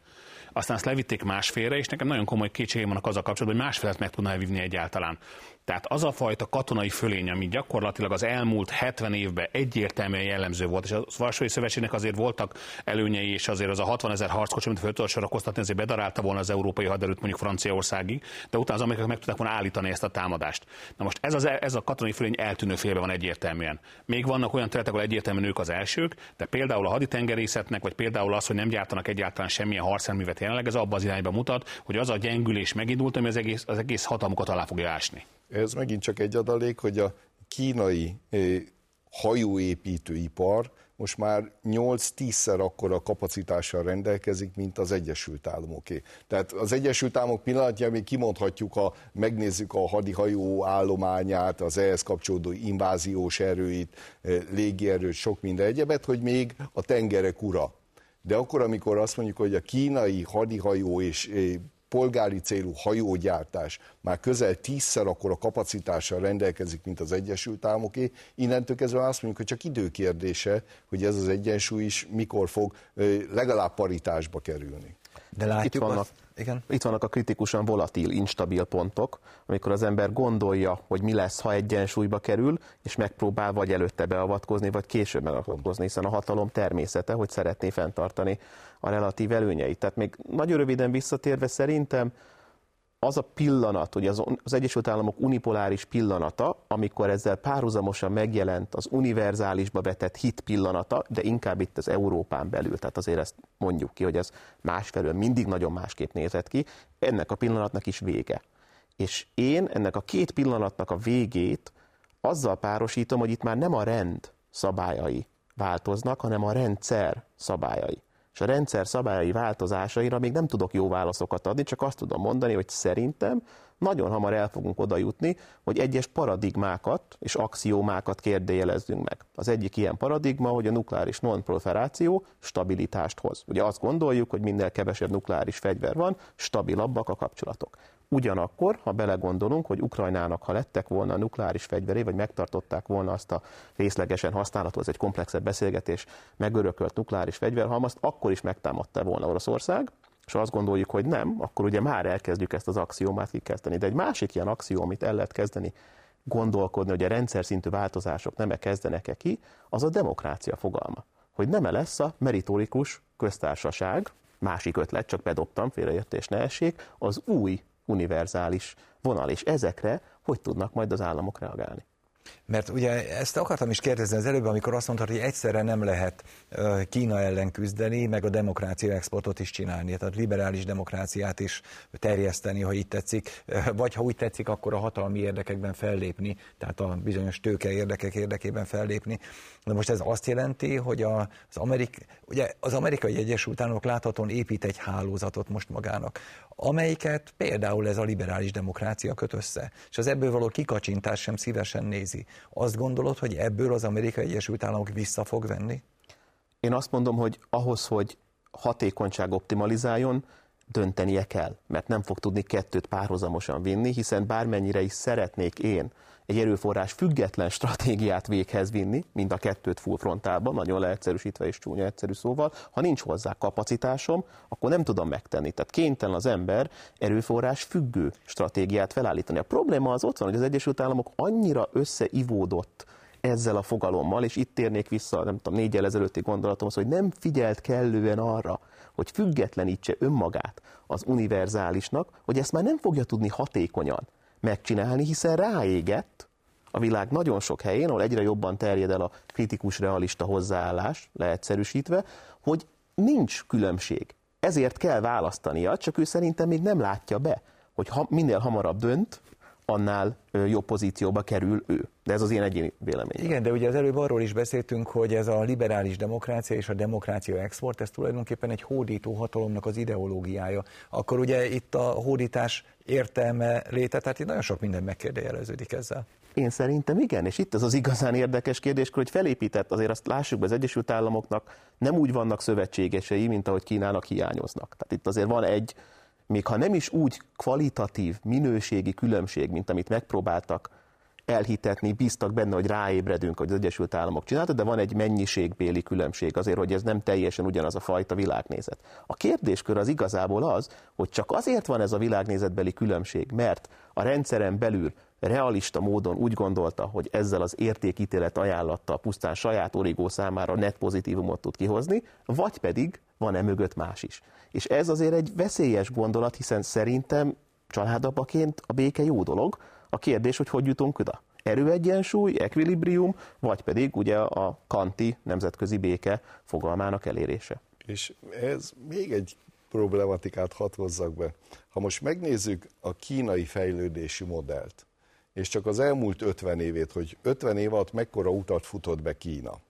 aztán azt levitték másfélre, és nekem nagyon komoly kétségeim vannak azzal kapcsolatban, hogy másfélet meg tudná vívni egyáltalán. Tehát az a fajta katonai fölény, ami gyakorlatilag az elmúlt 70 évben egyértelműen jellemző volt, és a Varsói Szövetségnek azért voltak előnyei, és azért az a 60 ezer harckocsi, amit föl tudott sorakoztatni, azért bedarálta volna az európai haderőt mondjuk Franciaországig, de utána az amerikaiak meg tudták volna állítani ezt a támadást. Na most ez, az, ez a katonai fölény eltűnő félbe van egyértelműen. Még vannak olyan területek, ahol egyértelműen ők az elsők, de például a haditengerészetnek, vagy például az, hogy nem gyártanak egyáltalán semmilyen harcszerművet jelenleg, ez abban az irányba mutat, hogy az a gyengülés megindult, ami az egész, az egész hatalmukat alá fogja ásni. Ez megint csak egy adalék, hogy a kínai hajóépítőipar most már 8-10-szer akkora kapacitással rendelkezik, mint az Egyesült Államoké. Tehát az Egyesült Államok pillanatján még kimondhatjuk, ha megnézzük a hadihajó állományát, az ehhez kapcsolódó inváziós erőit, légierőt, sok minden egyebet, hogy még a tengerek ura. De akkor, amikor azt mondjuk, hogy a kínai hadihajó és polgári célú hajógyártás már közel tízszer akkor a kapacitással rendelkezik, mint az Egyesült Államoké, innentől kezdve azt mondjuk, hogy csak időkérdése, hogy ez az egyensúly is mikor fog legalább paritásba kerülni. De látjuk Itt vannak, azt, igen. Itt vannak a kritikusan volatil, instabil pontok, amikor az ember gondolja, hogy mi lesz, ha egyensúlyba kerül, és megpróbál vagy előtte beavatkozni, vagy később beavatkozni, hiszen a hatalom természete, hogy szeretné fenntartani a relatív előnyeit. Tehát még nagyon röviden visszatérve szerintem az a pillanat, hogy az, az Egyesült Államok unipoláris pillanata, amikor ezzel párhuzamosan megjelent az univerzálisba vetett hit pillanata, de inkább itt az Európán belül, tehát azért ezt mondjuk ki, hogy ez másfelől mindig nagyon másképp nézett ki, ennek a pillanatnak is vége. És én ennek a két pillanatnak a végét azzal párosítom, hogy itt már nem a rend szabályai változnak, hanem a rendszer szabályai és a rendszer szabályai változásaira még nem tudok jó válaszokat adni, csak azt tudom mondani, hogy szerintem nagyon hamar el fogunk oda jutni, hogy egyes paradigmákat és axiómákat kérdőjelezzünk meg. Az egyik ilyen paradigma, hogy a nukleáris non-proliferáció stabilitást hoz. Ugye azt gondoljuk, hogy minél kevesebb nukleáris fegyver van, stabilabbak a kapcsolatok. Ugyanakkor, ha belegondolunk, hogy Ukrajnának, ha lettek volna a nukleáris fegyveré, vagy megtartották volna azt a részlegesen használatot, egy komplexebb beszélgetés, megörökölt nukleáris fegyverhalmazt, akkor is megtámadta volna Oroszország, és azt gondoljuk, hogy nem, akkor ugye már elkezdjük ezt az axiómát kikezdeni. De egy másik ilyen axió, amit el lehet kezdeni gondolkodni, hogy a rendszer szintű változások nem-e kezdenek-e ki, az a demokrácia fogalma. Hogy nem-e lesz a meritorikus köztársaság, másik ötlet, csak bedobtam, félreértés ne essék, az új univerzális vonal, és ezekre hogy tudnak majd az államok reagálni? Mert ugye ezt akartam is kérdezni az előbb, amikor azt mondtad, hogy egyszerre nem lehet Kína ellen küzdeni, meg a demokrácia exportot is csinálni, tehát liberális demokráciát is terjeszteni, ha így tetszik, vagy ha úgy tetszik, akkor a hatalmi érdekekben fellépni, tehát a bizonyos tőke érdekek érdekében fellépni. De most ez azt jelenti, hogy az, Amerik, ugye az amerikai Egyesült Államok láthatóan épít egy hálózatot most magának, amelyiket például ez a liberális demokrácia köt össze, és az ebből való kikacsintás sem szívesen nézi. Azt gondolod, hogy ebből az Amerikai Egyesült Államok vissza fog venni? Én azt mondom, hogy ahhoz, hogy hatékonyság optimalizáljon, döntenie kell, mert nem fog tudni kettőt párhuzamosan vinni, hiszen bármennyire is szeretnék én egy erőforrás független stratégiát véghez vinni, mint a kettőt full frontálban, nagyon leegyszerűsítve és csúnya egyszerű szóval, ha nincs hozzá kapacitásom, akkor nem tudom megtenni. Tehát kénytelen az ember erőforrás függő stratégiát felállítani. A probléma az ott van, hogy az Egyesült Államok annyira összeivódott ezzel a fogalommal, és itt térnék vissza, nem tudom, négy ezelőtti gondolatomhoz, hogy nem figyelt kellően arra, hogy függetlenítse önmagát az univerzálisnak, hogy ezt már nem fogja tudni hatékonyan megcsinálni, hiszen ráégett a világ nagyon sok helyén, ahol egyre jobban terjed el a kritikus realista hozzáállás, leegyszerűsítve, hogy nincs különbség. Ezért kell választania, csak ő szerintem még nem látja be, hogy ha, minél hamarabb dönt, annál jobb pozícióba kerül ő. De ez az én egyéni véleményem. Igen, de ugye az előbb arról is beszéltünk, hogy ez a liberális demokrácia és a demokrácia export, ez tulajdonképpen egy hódító hatalomnak az ideológiája. Akkor ugye itt a hódítás értelme léte, tehát itt nagyon sok minden megkérdőjeleződik ezzel. Én szerintem igen, és itt az az igazán érdekes kérdés, hogy felépített, azért azt lássuk be, az Egyesült Államoknak nem úgy vannak szövetségesei, mint ahogy Kínának hiányoznak. Tehát itt azért van egy még ha nem is úgy kvalitatív, minőségi különbség, mint amit megpróbáltak elhitetni, bíztak benne, hogy ráébredünk, hogy az Egyesült Államok csinálta, de van egy mennyiségbéli különbség azért, hogy ez nem teljesen ugyanaz a fajta világnézet. A kérdéskör az igazából az, hogy csak azért van ez a világnézetbeli különbség, mert a rendszeren belül realista módon úgy gondolta, hogy ezzel az értékítélet ajánlattal pusztán saját origó számára net pozitívumot tud kihozni, vagy pedig van-e mögött más is. És ez azért egy veszélyes gondolat, hiszen szerintem családapaként a béke jó dolog. A kérdés, hogy hogy jutunk oda. Erőegyensúly, ekvilibrium, vagy pedig ugye a kanti nemzetközi béke fogalmának elérése. És ez még egy problematikát hadd hozzak be. Ha most megnézzük a kínai fejlődési modellt, és csak az elmúlt 50 évét, hogy 50 év alatt mekkora utat futott be Kína.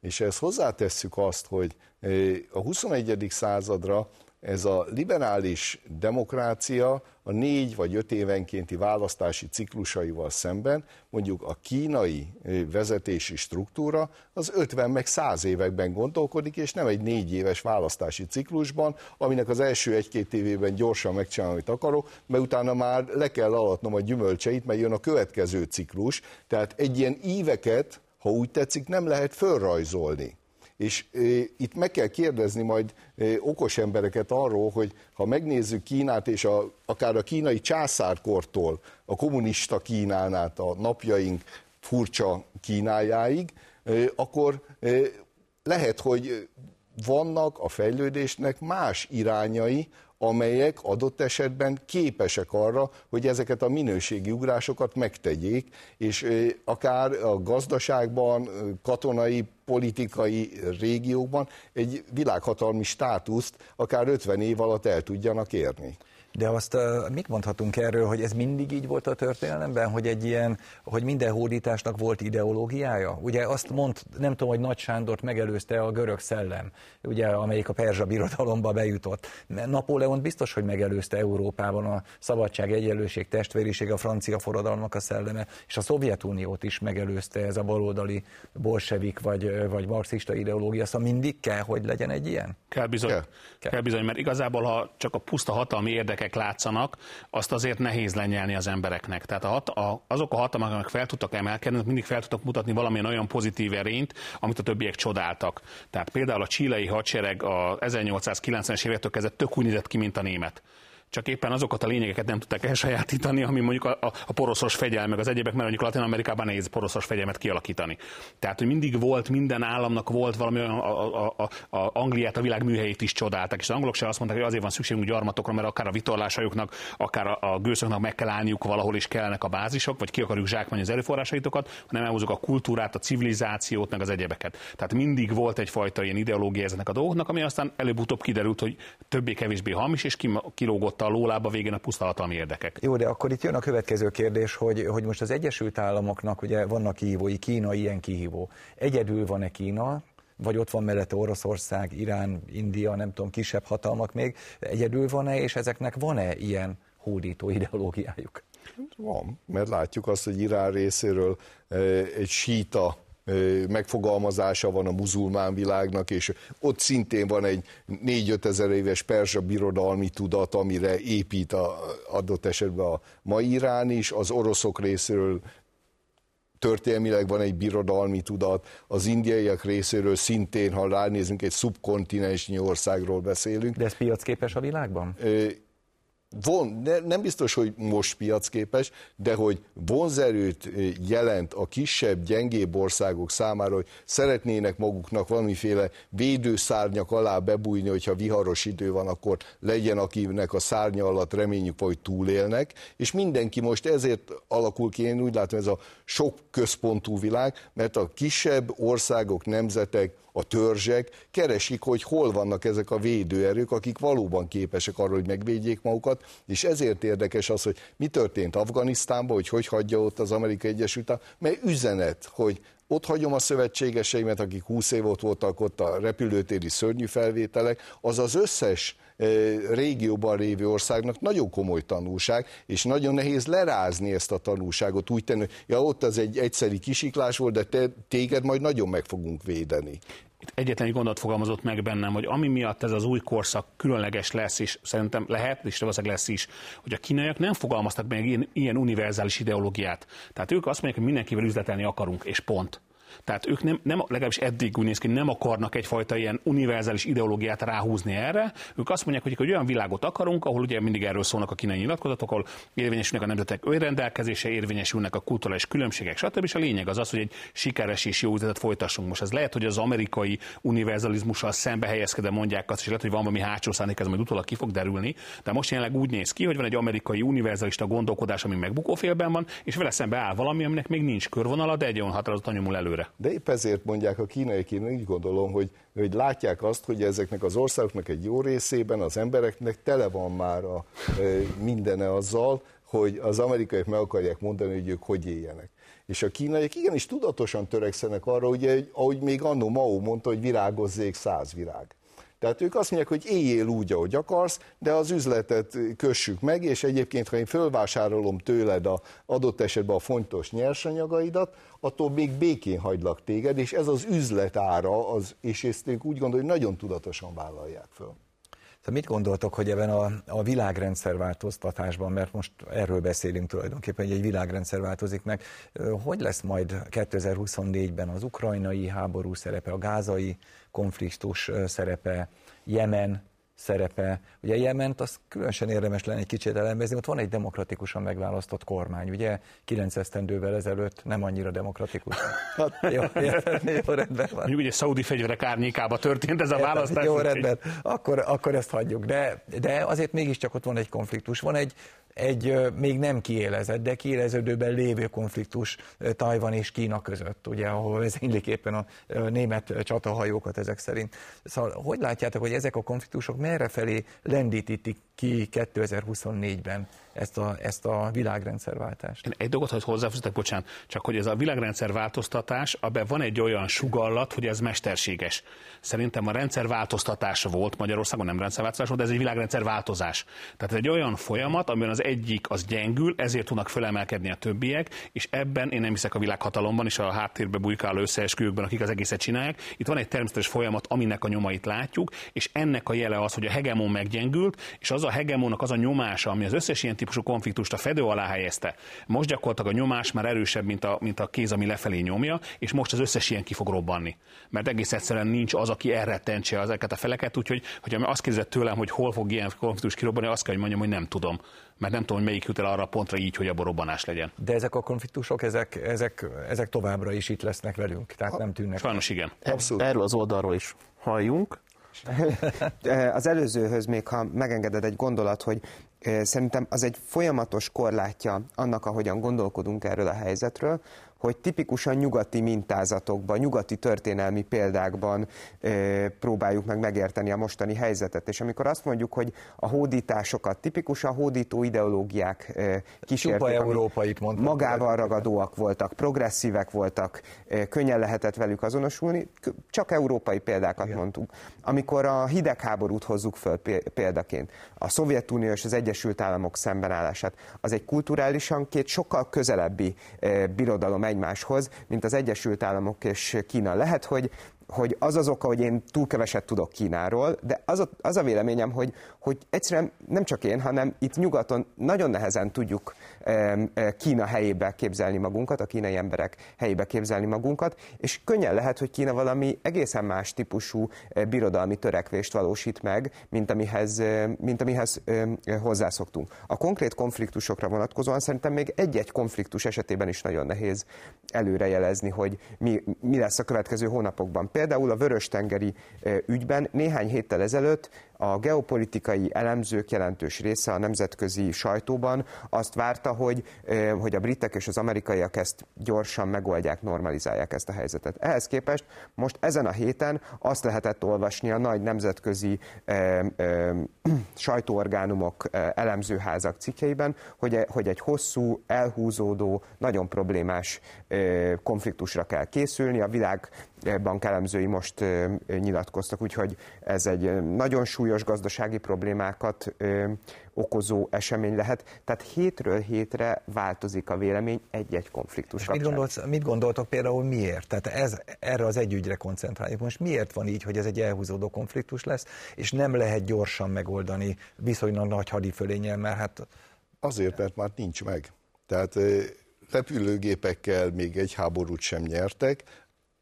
És ehhez hozzátesszük azt, hogy eh, a 21. századra ez a liberális demokrácia a négy vagy öt évenkénti választási ciklusaival szemben, mondjuk a kínai vezetési struktúra az 50 meg 100 években gondolkodik, és nem egy négy éves választási ciklusban, aminek az első egy-két évében gyorsan megcsinálom, amit akarok, mert utána már le kell alatnom a gyümölcseit, mert jön a következő ciklus. Tehát egy ilyen éveket, ha úgy tetszik, nem lehet fölrajzolni. És e, itt meg kell kérdezni majd e, okos embereket arról, hogy ha megnézzük Kínát, és a, akár a kínai császárkortól a kommunista Kínán át a napjaink furcsa Kínájáig, e, akkor e, lehet, hogy vannak a fejlődésnek más irányai, amelyek adott esetben képesek arra, hogy ezeket a minőségi ugrásokat megtegyék, és akár a gazdaságban, katonai, politikai régiókban egy világhatalmi státuszt akár 50 év alatt el tudjanak érni. De azt uh, mit mondhatunk erről, hogy ez mindig így volt a történelemben, hogy egy ilyen, hogy minden hódításnak volt ideológiája? Ugye azt mond, nem tudom, hogy Nagy Sándort megelőzte a görög szellem, ugye, amelyik a perzsa birodalomba bejutott. Napóleon biztos, hogy megelőzte Európában a szabadság, egyenlőség, testvériség, a francia forradalmak a szelleme, és a Szovjetuniót is megelőzte ez a baloldali bolsevik vagy, vagy marxista ideológia. Szóval mindig kell, hogy legyen egy ilyen? Kell bizony, kell. kell bizony, mert igazából, ha csak a puszta hatalmi érdekek érdekek látszanak, azt azért nehéz lenyelni az embereknek. Tehát a hat, a, azok a hatalmak, amik fel tudtak emelkedni, mindig fel tudtak mutatni valamilyen olyan pozitív erényt, amit a többiek csodáltak. Tehát például a csilei hadsereg a 1890-es évektől kezdve tök úgy nézett ki, mint a német csak éppen azokat a lényegeket nem tudták elsajátítani, ami mondjuk a, a, a poroszos fegyelm, meg az egyébek, mert mondjuk Latin Amerikában nehéz poroszos fegyelmet kialakítani. Tehát, hogy mindig volt, minden államnak volt valami olyan, a, a, a, a Angliát, a világ műhelyét is csodáltak, és az angolok sem azt mondták, hogy azért van szükségünk gyarmatokra, mert akár a vitorlásajuknak, akár a, a gőzöknek meg kell állniuk valahol is kellenek a bázisok, vagy ki akarjuk zsákmányi az erőforrásaitokat, hanem elhozunk a kultúrát, a civilizációt, meg az egyebeket. Tehát mindig volt egyfajta ilyen ideológia ezeknek a dolgoknak, ami aztán előbb-utóbb kiderült, hogy többé-kevésbé hamis, és kilógott a lólába végén a puszta hatalmi érdekek. Jó, de akkor itt jön a következő kérdés, hogy, hogy most az Egyesült Államoknak ugye vannak kihívói, Kína ilyen kihívó. Egyedül van-e Kína, vagy ott van mellette Oroszország, Irán, India, nem tudom, kisebb hatalmak még, egyedül van-e, és ezeknek van-e ilyen hódító ideológiájuk? Van, mert látjuk azt, hogy Irán részéről eh, egy síta megfogalmazása van a muzulmán világnak, és ott szintén van egy 4-5 ezer éves perzsa birodalmi tudat, amire épít a, adott esetben a mai Irán is, az oroszok részéről történelmileg van egy birodalmi tudat, az indiaiak részéről szintén, ha ránézünk, egy szubkontinensnyi országról beszélünk. De ez piacképes a világban? Von, ne, nem biztos, hogy most piacképes, de hogy vonzerőt jelent a kisebb, gyengébb országok számára, hogy szeretnének maguknak valamiféle védőszárnyak alá bebújni, hogyha viharos idő van, akkor legyen, akinek a szárnya alatt reményük, hogy túlélnek, és mindenki most ezért alakul ki, én úgy látom, ez a sok központú világ, mert a kisebb országok, nemzetek a törzsek keresik, hogy hol vannak ezek a védőerők, akik valóban képesek arra, hogy megvédjék magukat, és ezért érdekes az, hogy mi történt Afganisztánban, hogy hogy hagyja ott az Amerikai Egyesült Államok, mert üzenet, hogy ott hagyom a szövetségeseimet, akik 20 év ott voltak ott a repülőtéri szörnyű felvételek, az az összes eh, régióban lévő országnak nagyon komoly tanulság, és nagyon nehéz lerázni ezt a tanulságot, úgy tenni, hogy ja, ott az egy egyszeri kisiklás volt, de te, téged majd nagyon meg fogunk védeni itt egyetlen egy gondot fogalmazott meg bennem, hogy ami miatt ez az új korszak különleges lesz, és szerintem lehet, és valószínűleg lesz is, hogy a kínaiak nem fogalmaztak meg ilyen, ilyen univerzális ideológiát. Tehát ők azt mondják, hogy mindenkivel üzletelni akarunk, és pont. Tehát ők nem, nem legalábbis eddig úgy néz ki, nem akarnak egyfajta ilyen univerzális ideológiát ráhúzni erre. Ők azt mondják, hogy egy olyan világot akarunk, ahol ugye mindig erről szólnak a kínai nyilatkozatok, ahol érvényesülnek a nemzetek önrendelkezése, érvényesülnek a kulturális különbségek, stb. És a lényeg az az, hogy egy sikeres és jó üzletet folytassunk. Most ez lehet, hogy az amerikai univerzalizmussal szembe helyezkedve mondják azt, és lehet, hogy van valami hátsó szándék, ez majd utólag ki fog derülni, de most jelenleg úgy néz ki, hogy van egy amerikai univerzalista gondolkodás, ami megbukófélben van, és vele szembe áll valami, aminek még nincs körvonala, de egy olyan határozottan nyomul előre. De épp ezért mondják a kínaiak, én úgy gondolom, hogy, hogy látják azt, hogy ezeknek az országoknak egy jó részében az embereknek tele van már a, mindene azzal, hogy az amerikaiak meg akarják mondani, hogy ők hogy éljenek. És a kínaiak igenis tudatosan törekszenek arra, hogy ahogy még annó Mao mondta, hogy virágozzék száz virág. Tehát ők azt mondják, hogy éljél úgy, ahogy akarsz, de az üzletet kössük meg, és egyébként, ha én fölvásárolom tőled a adott esetben a fontos nyersanyagaidat, attól még békén hagylak téged, és ez az üzletára, az, és ezt ők úgy gondolják, hogy nagyon tudatosan vállalják föl. Szóval mit gondoltok, hogy ebben a, a világrendszer változtatásban, mert most erről beszélünk tulajdonképpen, hogy egy világrendszer változik meg, hogy lesz majd 2024-ben az ukrajnai háború szerepe, a gázai konfliktus szerepe, Jemen szerepe. Ugye Jement az különösen érdemes lenne egy kicsit elemezni, ott van egy demokratikusan megválasztott kormány, ugye 9 esztendővel ezelőtt nem annyira demokratikus. Hát, jó, jó, rendben van. Ugye szaudi fegyverek árnyékába történt ez a választás. Jó, rendben, akkor, akkor ezt hagyjuk. De, de azért mégiscsak ott van egy konfliktus, van egy egy még nem kiélezett, de kiéleződőben lévő konfliktus Tajvan és Kína között, ugye, ahol vezénylik éppen a német csatahajókat ezek szerint. Szóval hogy látjátok, hogy ezek a konfliktusok merre felé lendítik ki 2024-ben ezt a, ezt a világrendszerváltást? Én egy dolgot, hogy hozzáfűztek, bocsánat, csak hogy ez a világrendszer változtatás, abban van egy olyan sugallat, hogy ez mesterséges. Szerintem a rendszer változtatása volt Magyarországon, nem rendszerváltozás volt, de ez egy világrendszer változás. Tehát ez egy olyan folyamat, amiben az egyik az gyengül, ezért tudnak fölemelkedni a többiek, és ebben én nem hiszek a világhatalomban és a háttérbe bujkáló összeesküvőkben, akik az egészet csinálják. Itt van egy természetes folyamat, aminek a nyomait látjuk, és ennek a jele az, hogy a hegemon meggyengült, és az a hegemónak az a nyomása, ami az összes ilyen típusú konfliktust a fedő alá helyezte, most gyakorlatilag a nyomás már erősebb, mint a, mint a kéz, ami lefelé nyomja, és most az összes ilyen ki fog robbanni. Mert egész egyszerűen nincs az, aki elrettentse ezeket a feleket, úgyhogy hogyha azt kérdezett tőlem, hogy hol fog ilyen konfliktus kirobbanni, azt kell, hogy mondjam, hogy nem tudom mert nem tudom, hogy melyik jut el arra a pontra így, hogy a borobbanás legyen. De ezek a konfliktusok, ezek, ezek, ezek továbbra is itt lesznek velünk, tehát nem tűnnek. Sajnos igen. Abszolút. Erről az oldalról is halljunk. Az előzőhöz még, ha megengeded egy gondolat, hogy szerintem az egy folyamatos korlátja annak, ahogyan gondolkodunk erről a helyzetről, hogy tipikusan nyugati mintázatokban, nyugati történelmi példákban e, próbáljuk meg megérteni a mostani helyzetet. És amikor azt mondjuk, hogy a hódításokat tipikusan hódító ideológiák e, kísérték, európait magával ragadóak voltak, progresszívek voltak, e, könnyen lehetett velük azonosulni, csak európai példákat Igen. mondtunk. Amikor a hidegháborút hozzuk föl példaként, a Szovjetunió és az Egyesült Államok szembenállását, az egy kulturálisan két sokkal közelebbi birodalom egymáshoz, mint az Egyesült Államok és Kína. Lehet, hogy hogy az az oka, hogy én túl keveset tudok Kínáról, de az a, az a véleményem, hogy, hogy egyszerűen nem csak én, hanem itt nyugaton nagyon nehezen tudjuk Kína helyébe képzelni magunkat, a kínai emberek helyébe képzelni magunkat, és könnyen lehet, hogy Kína valami egészen más típusú birodalmi törekvést valósít meg, mint amihez, mint amihez hozzászoktunk. A konkrét konfliktusokra vonatkozóan szerintem még egy-egy konfliktus esetében is nagyon nehéz előrejelezni, hogy mi, mi lesz a következő hónapokban. Például a Vörös-tengeri ügyben néhány héttel ezelőtt a geopolitikai elemzők jelentős része a nemzetközi sajtóban azt várta, hogy, hogy a britek és az amerikaiak ezt gyorsan megoldják, normalizálják ezt a helyzetet. Ehhez képest most ezen a héten azt lehetett olvasni a nagy nemzetközi eh, eh, sajtóorgánumok, elemzőházak cikkeiben, hogy, hogy egy hosszú, elhúzódó, nagyon problémás eh, konfliktusra kell készülni. A világbank elemzői most eh, nyilatkoztak, úgyhogy ez egy nagyon súlyos gazdasági problémákat okozó esemény lehet. Tehát hétről hétre változik a vélemény egy-egy konfliktus És mit, gondolsz, mit gondoltok például miért? Tehát ez, erre az egy ügyre koncentráljuk. Most miért van így, hogy ez egy elhúzódó konfliktus lesz, és nem lehet gyorsan megoldani viszonylag nagy hadifölényel, mert hát... Azért, mert már nincs meg. Tehát repülőgépekkel még egy háborút sem nyertek,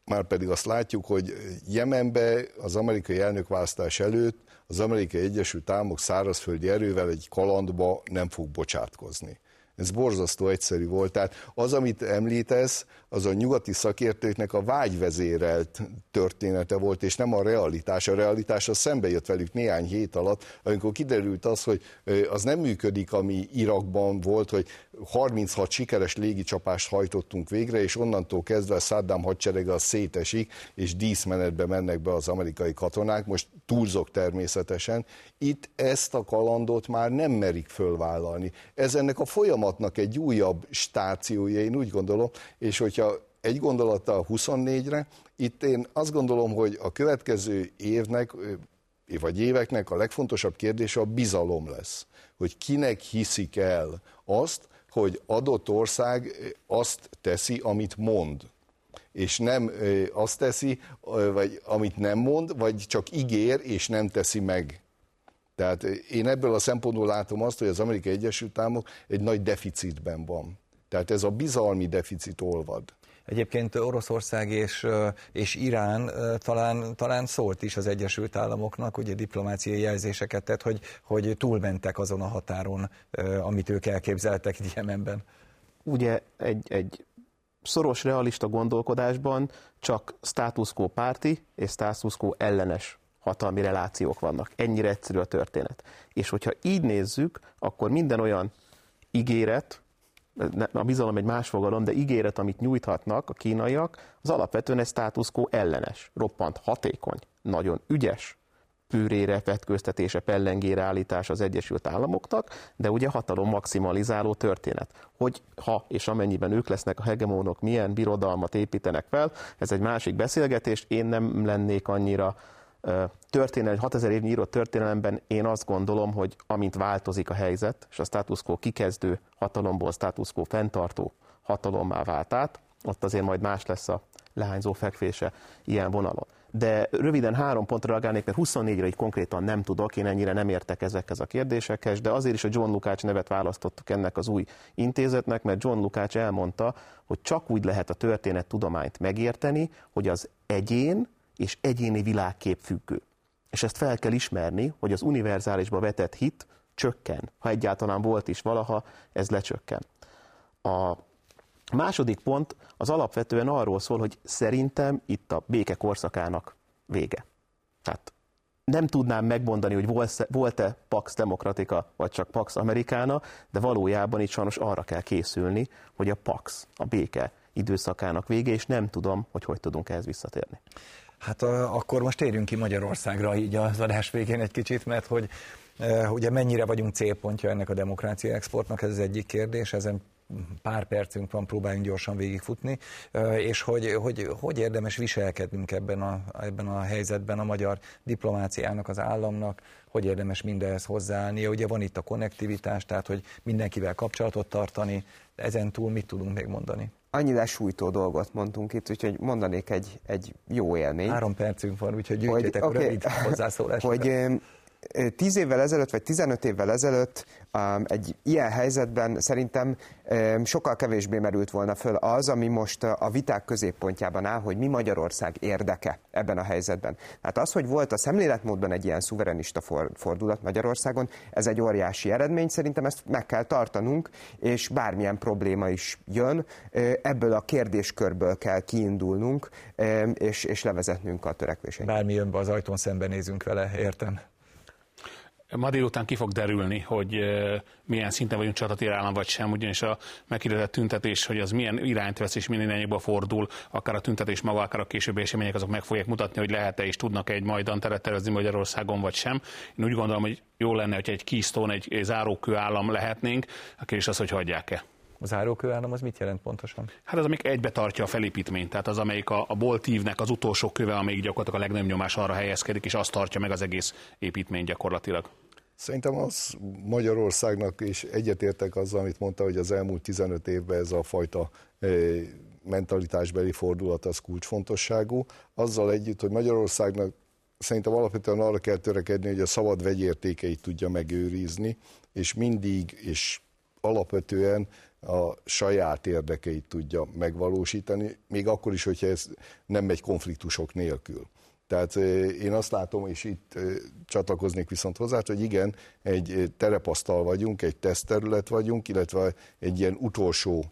már pedig azt látjuk, hogy Jemenbe az amerikai elnökválasztás előtt az amerikai Egyesült Államok szárazföldi erővel egy kalandba nem fog bocsátkozni. Ez borzasztó egyszerű volt. Tehát az, amit említesz, az a nyugati szakértőknek a vágyvezérelt története volt, és nem a realitás. A realitás az szembe jött velük néhány hét alatt, amikor kiderült az, hogy az nem működik, ami Irakban volt, hogy 36 sikeres légicsapást hajtottunk végre, és onnantól kezdve Saddam hadserege az szétesik, és díszmenetbe mennek be az amerikai katonák. Most túlzok természetesen. Itt ezt a kalandot már nem merik fölvállalni. Ez ennek a folyamatnak egy újabb stációja, én úgy gondolom, és hogyha egy gondolattal 24-re, itt én azt gondolom, hogy a következő évnek, vagy éveknek a legfontosabb kérdése a bizalom lesz. Hogy kinek hiszik el azt, hogy adott ország azt teszi, amit mond és nem azt teszi, vagy amit nem mond, vagy csak ígér, és nem teszi meg. Tehát én ebből a szempontból látom azt, hogy az Amerikai Egyesült Államok egy nagy deficitben van. Tehát ez a bizalmi deficit olvad. Egyébként Oroszország és, és Irán talán, talán szólt is az Egyesült Államoknak, ugye diplomáciai jelzéseket tett, hogy, hogy túlmentek azon a határon, amit ők elképzeltek Jemenben. Ugye egy, egy szoros realista gondolkodásban csak status quo párti és status quo ellenes hatalmi relációk vannak. Ennyire egyszerű a történet. És hogyha így nézzük, akkor minden olyan ígéret, a bizalom egy más fogalom, de ígéret, amit nyújthatnak a kínaiak, az alapvetően egy status ellenes, roppant hatékony, nagyon ügyes, pűrére, vetköztetése, pellengére állítás az Egyesült Államoknak, de ugye hatalom maximalizáló történet. Hogy ha és amennyiben ők lesznek a hegemónok, milyen birodalmat építenek fel, ez egy másik beszélgetés, én nem lennék annyira történelmi, 6000 évnyi írott történelemben én azt gondolom, hogy amint változik a helyzet, és a status quo kikezdő hatalomból status quo fenntartó hatalommá vált át, ott azért majd más lesz a lehányzó fekvése ilyen vonalon. De röviden három pontra reagálnék, mert 24-re így konkrétan nem tudok, én ennyire nem értek ezekhez a kérdésekhez, de azért is a John Lukács nevet választottuk ennek az új intézetnek, mert John Lukács elmondta, hogy csak úgy lehet a történet tudományt megérteni, hogy az egyén és egyéni világkép függő. És ezt fel kell ismerni, hogy az univerzálisba vetett hit csökken. Ha egyáltalán volt is valaha, ez lecsökken. A második pont az alapvetően arról szól, hogy szerintem itt a béke korszakának vége. Tehát nem tudnám megmondani, hogy volt-e Pax Demokratika, vagy csak Pax Amerikána, de valójában itt sajnos arra kell készülni, hogy a Pax, a béke időszakának vége, és nem tudom, hogy hogy tudunk ehhez visszatérni. Hát a, akkor most térjünk ki Magyarországra így az adás végén egy kicsit, mert hogy e, ugye mennyire vagyunk célpontja ennek a demokrácia exportnak, ez az egyik kérdés, ezen pár percünk van, próbáljunk gyorsan végigfutni, és hogy, hogy, hogy érdemes viselkednünk ebben a, ebben a helyzetben a magyar diplomáciának, az államnak, hogy érdemes mindenhez hozzáállni. Ugye van itt a konnektivitás, tehát hogy mindenkivel kapcsolatot tartani, ezen túl mit tudunk még mondani? Annyi lesújtó dolgot mondtunk itt, úgyhogy mondanék egy, egy jó élmény. Három percünk van, úgyhogy gyűjtjétek hogy, okay, rövid hozzászólásokat. Hogy 10 évvel ezelőtt, vagy 15 évvel ezelőtt egy ilyen helyzetben szerintem sokkal kevésbé merült volna föl az, ami most a viták középpontjában áll, hogy mi Magyarország érdeke ebben a helyzetben. Hát az, hogy volt a szemléletmódban egy ilyen szuverenista fordulat Magyarországon, ez egy óriási eredmény, szerintem ezt meg kell tartanunk, és bármilyen probléma is jön, ebből a kérdéskörből kell kiindulnunk, és, és levezetnünk a törekvéseinket. Bármi jön be az ajtón, szembenézünk vele, értem. Ma délután ki fog derülni, hogy milyen szinten vagyunk csatatér vagy sem, ugyanis a meghirdetett tüntetés, hogy az milyen irányt vesz és milyen irányba fordul, akár a tüntetés maga, akár a későbbi események, azok meg fogják mutatni, hogy lehet-e és tudnak egy majdan teret tervezni Magyarországon vagy sem. Én úgy gondolom, hogy jó lenne, hogy egy keystone, egy zárókő állam lehetnénk, a kérdés az, hogy hagyják-e. A zárókőállam az mit jelent pontosan? Hát az, amik egybe tartja a felépítményt, tehát az, amelyik a, a boltívnek az utolsó köve, amelyik gyakorlatilag a legnagyobb nyomás arra helyezkedik, és azt tartja meg az egész építmény gyakorlatilag. Szerintem az Magyarországnak is egyetértek azzal, amit mondta, hogy az elmúlt 15 évben ez a fajta eh, mentalitásbeli fordulat az kulcsfontosságú. Azzal együtt, hogy Magyarországnak szerintem alapvetően arra kell törekedni, hogy a szabad vegyértékeit tudja megőrizni, és mindig és alapvetően a saját érdekeit tudja megvalósítani, még akkor is, hogyha ez nem megy konfliktusok nélkül. Tehát én azt látom, és itt csatlakoznék viszont hozzá, hogy igen, egy terepasztal vagyunk, egy tesztterület vagyunk, illetve egy ilyen utolsó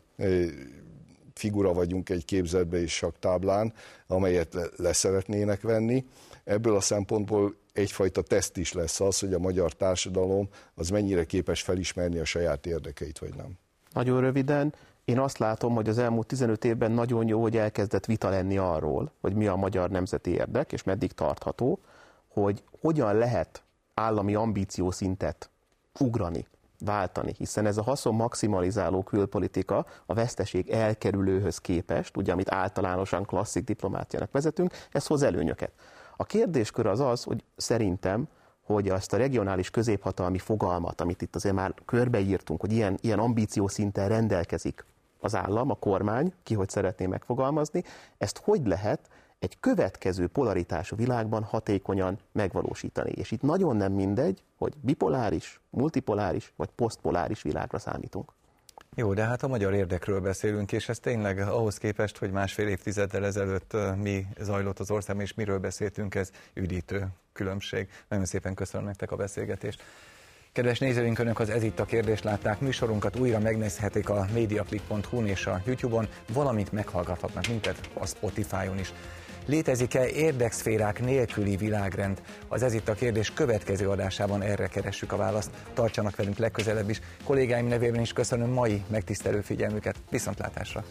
figura vagyunk egy képzetbe és saktáblán, amelyet leszeretnének venni. Ebből a szempontból egyfajta teszt is lesz az, hogy a magyar társadalom az mennyire képes felismerni a saját érdekeit, vagy nem. Nagyon röviden, én azt látom, hogy az elmúlt 15 évben nagyon jó, hogy elkezdett vita lenni arról, hogy mi a magyar nemzeti érdek, és meddig tartható, hogy hogyan lehet állami ambíciószintet ugrani, váltani, hiszen ez a haszon maximalizáló külpolitika a veszteség elkerülőhöz képest, ugye amit általánosan klasszik diplomáciának vezetünk, ez hoz előnyöket. A kérdéskör az az, hogy szerintem, hogy azt a regionális középhatalmi fogalmat, amit itt azért már körbeírtunk, hogy ilyen, ilyen ambíciószinten rendelkezik az állam, a kormány, ki hogy szeretné megfogalmazni, ezt hogy lehet egy következő polaritású világban hatékonyan megvalósítani. És itt nagyon nem mindegy, hogy bipoláris, multipoláris vagy posztpoláris világra számítunk. Jó, de hát a magyar érdekről beszélünk, és ez tényleg ahhoz képest, hogy másfél évtizeddel ezelőtt mi zajlott az országban, és miről beszéltünk, ez üdítő különbség. Nagyon szépen köszönöm nektek a beszélgetést. Kedves nézőink, Önök az Ez itt a kérdés látták műsorunkat, újra megnézhetik a mediaclick.hu-n és a YouTube-on, valamint meghallgathatnak minket a Spotify-on is. Létezik-e érdekszférák nélküli világrend? Az Ez itt a kérdés következő adásában erre keressük a választ. Tartsanak velünk legközelebb is. Kollégáim nevében is köszönöm mai megtisztelő figyelmüket. Viszontlátásra!